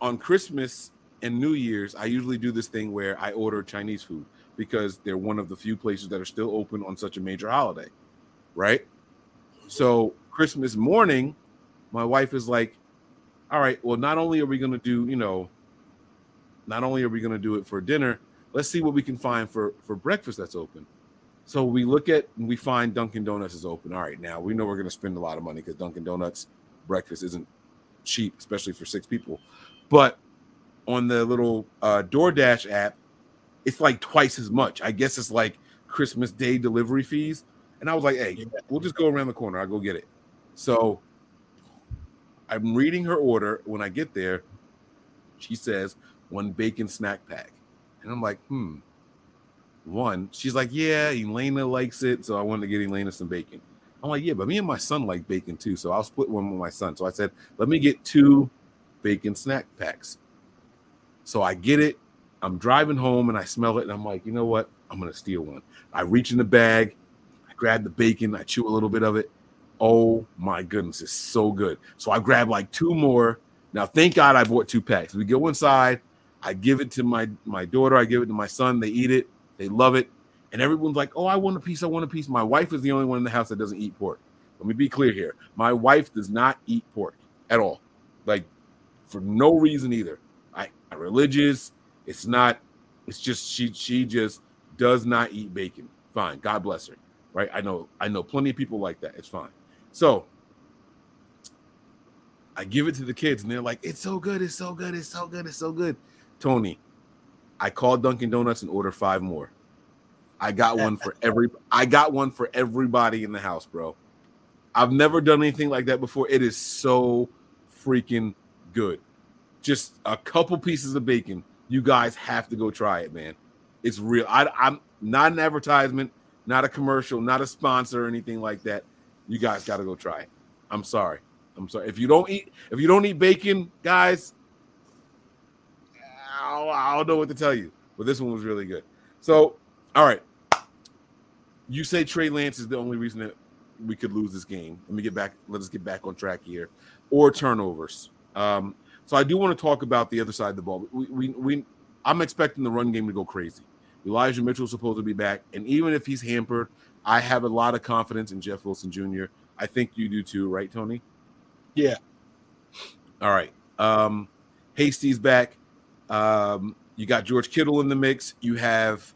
on Christmas and New Year's, I usually do this thing where I order Chinese food because they're one of the few places that are still open on such a major holiday, right? So Christmas morning, my wife is like, "All right, well, not only are we going to do, you know, not only are we going to do it for dinner, let's see what we can find for for breakfast that's open." So we look at and we find Dunkin' Donuts is open. All right, now we know we're going to spend a lot of money because Dunkin' Donuts breakfast isn't cheap, especially for six people. But on the little uh, DoorDash app, it's like twice as much. I guess it's like Christmas Day delivery fees. And I was like, hey, we'll just go around the corner. I'll go get it. So I'm reading her order. When I get there, she says one bacon snack pack. And I'm like, hmm, one. She's like, yeah, Elena likes it. So I wanted to get Elena some bacon. I'm like, yeah, but me and my son like bacon too. So I'll split one with my son. So I said, let me get two bacon snack packs. So I get it. I'm driving home and I smell it. And I'm like, you know what? I'm going to steal one. I reach in the bag. I grab the bacon. I chew a little bit of it. Oh my goodness, it's so good. So I grab like two more. Now, thank God I bought two packs. We go inside. I give it to my my daughter. I give it to my son. They eat it. They love it. And everyone's like, "Oh, I want a piece. I want a piece." My wife is the only one in the house that doesn't eat pork. Let me be clear here. My wife does not eat pork at all. Like for no reason either. I not religious. It's not. It's just she she just does not eat bacon. Fine. God bless her. Right. I know. I know plenty of people like that. It's fine. So I give it to the kids, and they're like, "It's so good. It's so good. It's so good. It's so good." Tony, I called Dunkin' Donuts and ordered five more. I got one for every. I got one for everybody in the house, bro. I've never done anything like that before. It is so freaking good. Just a couple pieces of bacon. You guys have to go try it, man. It's real. I, I'm not an advertisement, not a commercial, not a sponsor or anything like that. You guys got to go try it. I'm sorry. I'm sorry. If you don't eat, if you don't eat bacon, guys, I don't, know what to tell you. But this one was really good. So, all right. You say Trey Lance is the only reason that we could lose this game. Let me get back. Let us get back on track here. Or turnovers. Um, so I do want to talk about the other side of the ball. We, we, we I'm expecting the run game to go crazy. Elijah Mitchell's supposed to be back, and even if he's hampered, I have a lot of confidence in Jeff Wilson Jr. I think you do too, right, Tony? Yeah. All right. Um, Hasty's back. Um, you got George Kittle in the mix. You have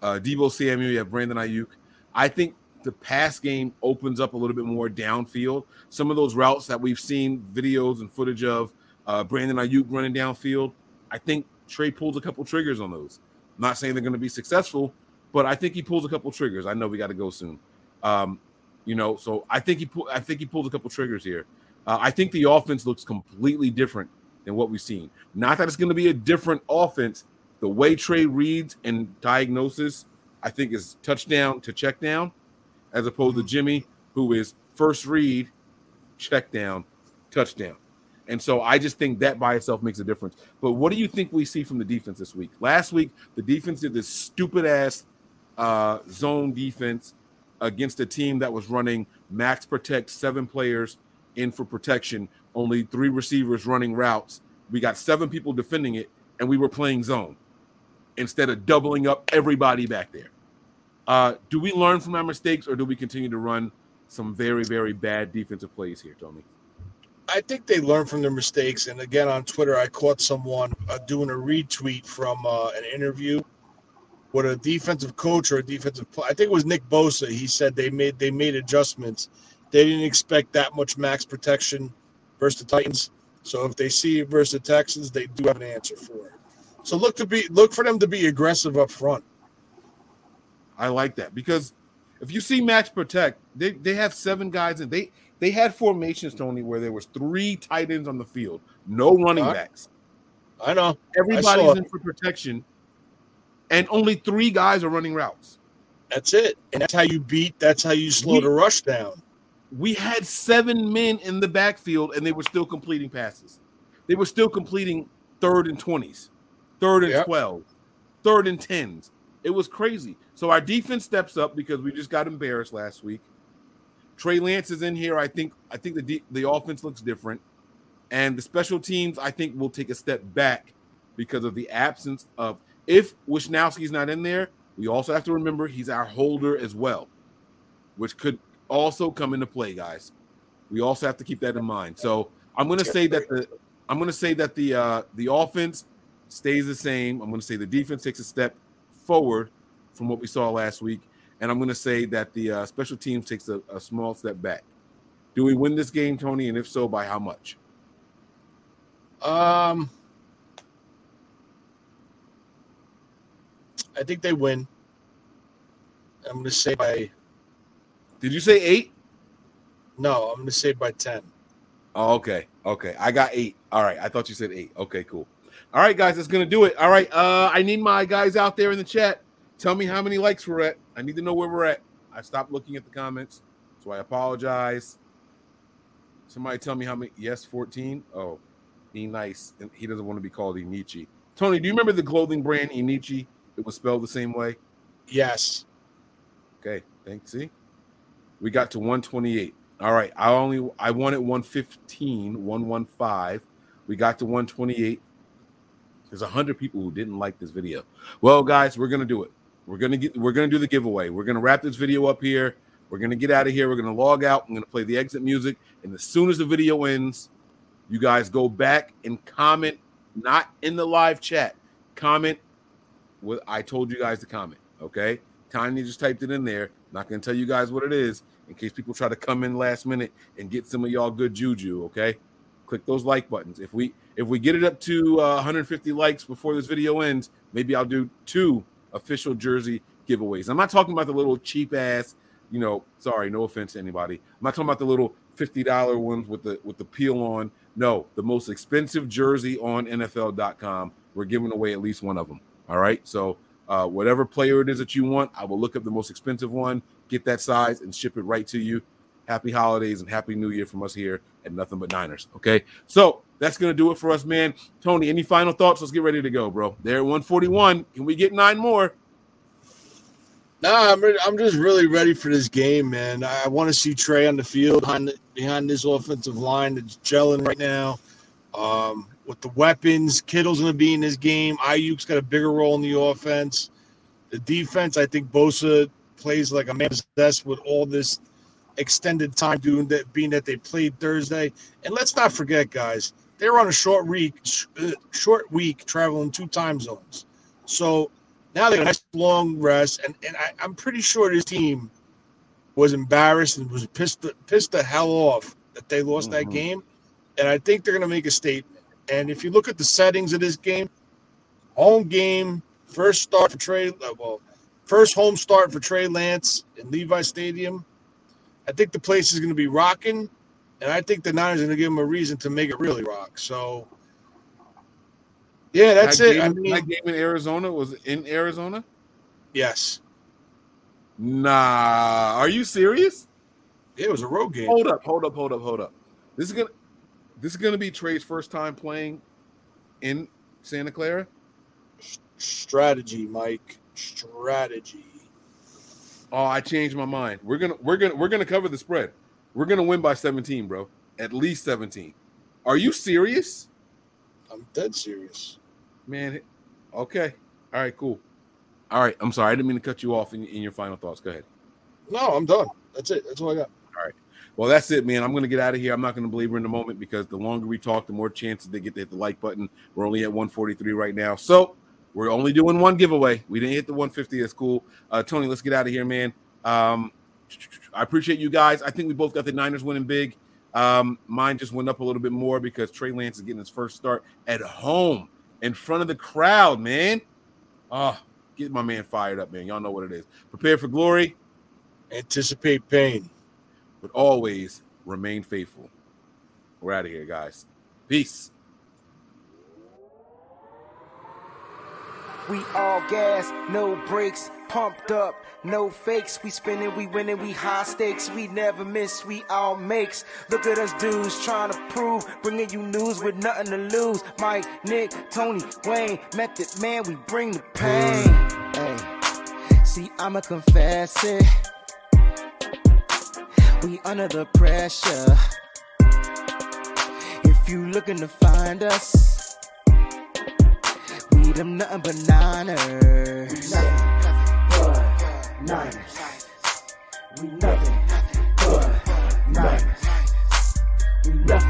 uh, Deebo Samuel. You have Brandon Aiyuk. I think the pass game opens up a little bit more downfield. Some of those routes that we've seen videos and footage of uh, Brandon Aiyuk running downfield. I think Trey pulls a couple triggers on those. I'm not saying they're going to be successful, but I think he pulls a couple triggers. I know we got to go soon. Um, you know, so I think he pull, I think he pulls a couple triggers here. Uh, I think the offense looks completely different than what we've seen. Not that it's going to be a different offense. The way Trey reads and diagnosis, I think, is touchdown to check down, as opposed to Jimmy, who is first read, check down, touchdown. And so I just think that by itself makes a difference. But what do you think we see from the defense this week? Last week, the defense did this stupid ass uh, zone defense against a team that was running max protect seven players in for protection, only three receivers running routes. We got seven people defending it, and we were playing zone instead of doubling up everybody back there. Uh, do we learn from our mistakes, or do we continue to run some very, very bad defensive plays here, Tommy? I think they learn from their mistakes. And again, on Twitter, I caught someone uh, doing a retweet from uh, an interview with a defensive coach or a defensive. I think it was Nick Bosa. He said they made they made adjustments. They didn't expect that much max protection versus the Titans. So if they see it versus the Texans, they do have an answer for it. So look to be look for them to be aggressive up front. I like that because if you see max protect, they they have seven guys and they they had formations, Tony, where there was three tight ends on the field, no running backs. I know. Everybody's in for protection, and only three guys are running routes. That's it. And that's how you beat, that's how you slow we, the rush down. We had seven men in the backfield, and they were still completing passes. They were still completing third and 20s, third and yep. 12, third and 10s. It was crazy. So our defense steps up because we just got embarrassed last week. Trey Lance is in here. I think I think the the offense looks different, and the special teams I think will take a step back because of the absence of if Wishnowsky's not in there, we also have to remember he's our holder as well, which could also come into play, guys. We also have to keep that in mind. So I'm going to say that the I'm going to say that the uh, the offense stays the same. I'm going to say the defense takes a step forward from what we saw last week, and I'm going to say that the uh, special teams takes a, a small step back. Do we win this game, Tony? And if so, by how much? Um, I think they win. I'm going to say by Did you say eight? no. I'm going to say by ten. Oh, okay. Okay. I got eight. All right. I thought you said eight. Okay, cool. All right, guys, that's gonna do it. All right. Uh I need my guys out there in the chat. Tell me how many likes we're at. I need to know where we're at. I stopped looking at the comments, so I apologize. Somebody tell me how many yes, 14. Oh, be nice. And he doesn't want to be called Inichi. Tony, do you remember the clothing brand Inichi? It was spelled the same way. Yes. Okay, thanks. See, we got to 128. All right, I only I wanted 115, 115. We got to 128. There's a hundred people who didn't like this video. Well, guys, we're gonna do it. We're gonna get we're gonna do the giveaway. We're gonna wrap this video up here. We're gonna get out of here. We're gonna log out. I'm gonna play the exit music, and as soon as the video ends, you guys go back and comment, not in the live chat. Comment what I told you guys to comment. Okay, Tiny just typed it in there. Not gonna tell you guys what it is in case people try to come in last minute and get some of y'all good juju. Okay, click those like buttons. If we if we get it up to uh, 150 likes before this video ends, maybe I'll do two official jersey giveaways. I'm not talking about the little cheap ass, you know. Sorry, no offense to anybody. I'm not talking about the little fifty dollar ones with the with the peel on. No, the most expensive jersey on NFL.com. We're giving away at least one of them. All right, so uh, whatever player it is that you want, I will look up the most expensive one, get that size, and ship it right to you. Happy holidays and happy new year from us here at Nothing But Niners. Okay, so that's gonna do it for us, man. Tony, any final thoughts? Let's get ready to go, bro. There at 141. Can we get nine more? Nah, I'm, re- I'm just really ready for this game, man. I, I want to see Trey on the field behind the, behind this offensive line that's gelling right now. Um, with the weapons, Kittle's going to be in this game. Aiyuk's got a bigger role in the offense. The defense, I think Bosa plays like a man possessed with all this extended time doing that, being that they played Thursday. And let's not forget, guys, they were on a short week, uh, short week traveling two time zones. So now they got a nice long rest, and, and I, I'm pretty sure this team was embarrassed and was pissed pissed the hell off that they lost that Mhm. game. And I think they're going to make a statement. And if you look at the settings of this game, home game, first start for Trey, uh, well, first home start for Trey Lance in Levi Stadium. I think the place is going to be rocking, and I think the Niners are going to give them a reason to make it really rock. So, yeah, that's that it. Game, I mean, that game in Arizona was in Arizona. yes, Nah, are you serious? it was a road game. Hold up, hold up, hold up, hold up. This is gonna this is gonna be Trey's first time playing in Santa Clara. Strategy, Mike. Strategy. Oh, I changed my mind. We're gonna we're gonna we're gonna cover the spread. We're gonna win by 17, bro. At least 17. Are you serious? I'm dead serious. Man, okay. All right, cool. All right, I'm sorry. I didn't mean to cut you off in, in your final thoughts. Go ahead. No, I'm done. That's it. That's all I got. Well, that's it, man. I'm going to get out of here. I'm not going to belabor in the moment because the longer we talk, the more chances they get to hit the like button. We're only at 143 right now. So we're only doing one giveaway. We didn't hit the 150. That's cool. Uh, Tony, let's get out of here, man. Um, I appreciate you guys. I think we both got the Niners winning big. Um, mine just went up a little bit more because Trey Lance is getting his first start at home in front of the crowd, man. Oh, get my man fired up, man. Y'all know what it is. Prepare for glory Anticipate pain. But always remain faithful. We're out of here, guys. Peace. We all gas, no brakes, pumped up, no fakes. We spinning, we winning, we high stakes. We never miss, we all makes. Look at us dudes trying to prove, bringing you news with nothing to lose. Mike, Nick, Tony, Wayne, Method Man, we bring the pain. Hey, see, I'ma confess it. We under the pressure. If you looking to find us. we them nothing but Niners. We nothing but Niners. We nothing but Niners. We nothing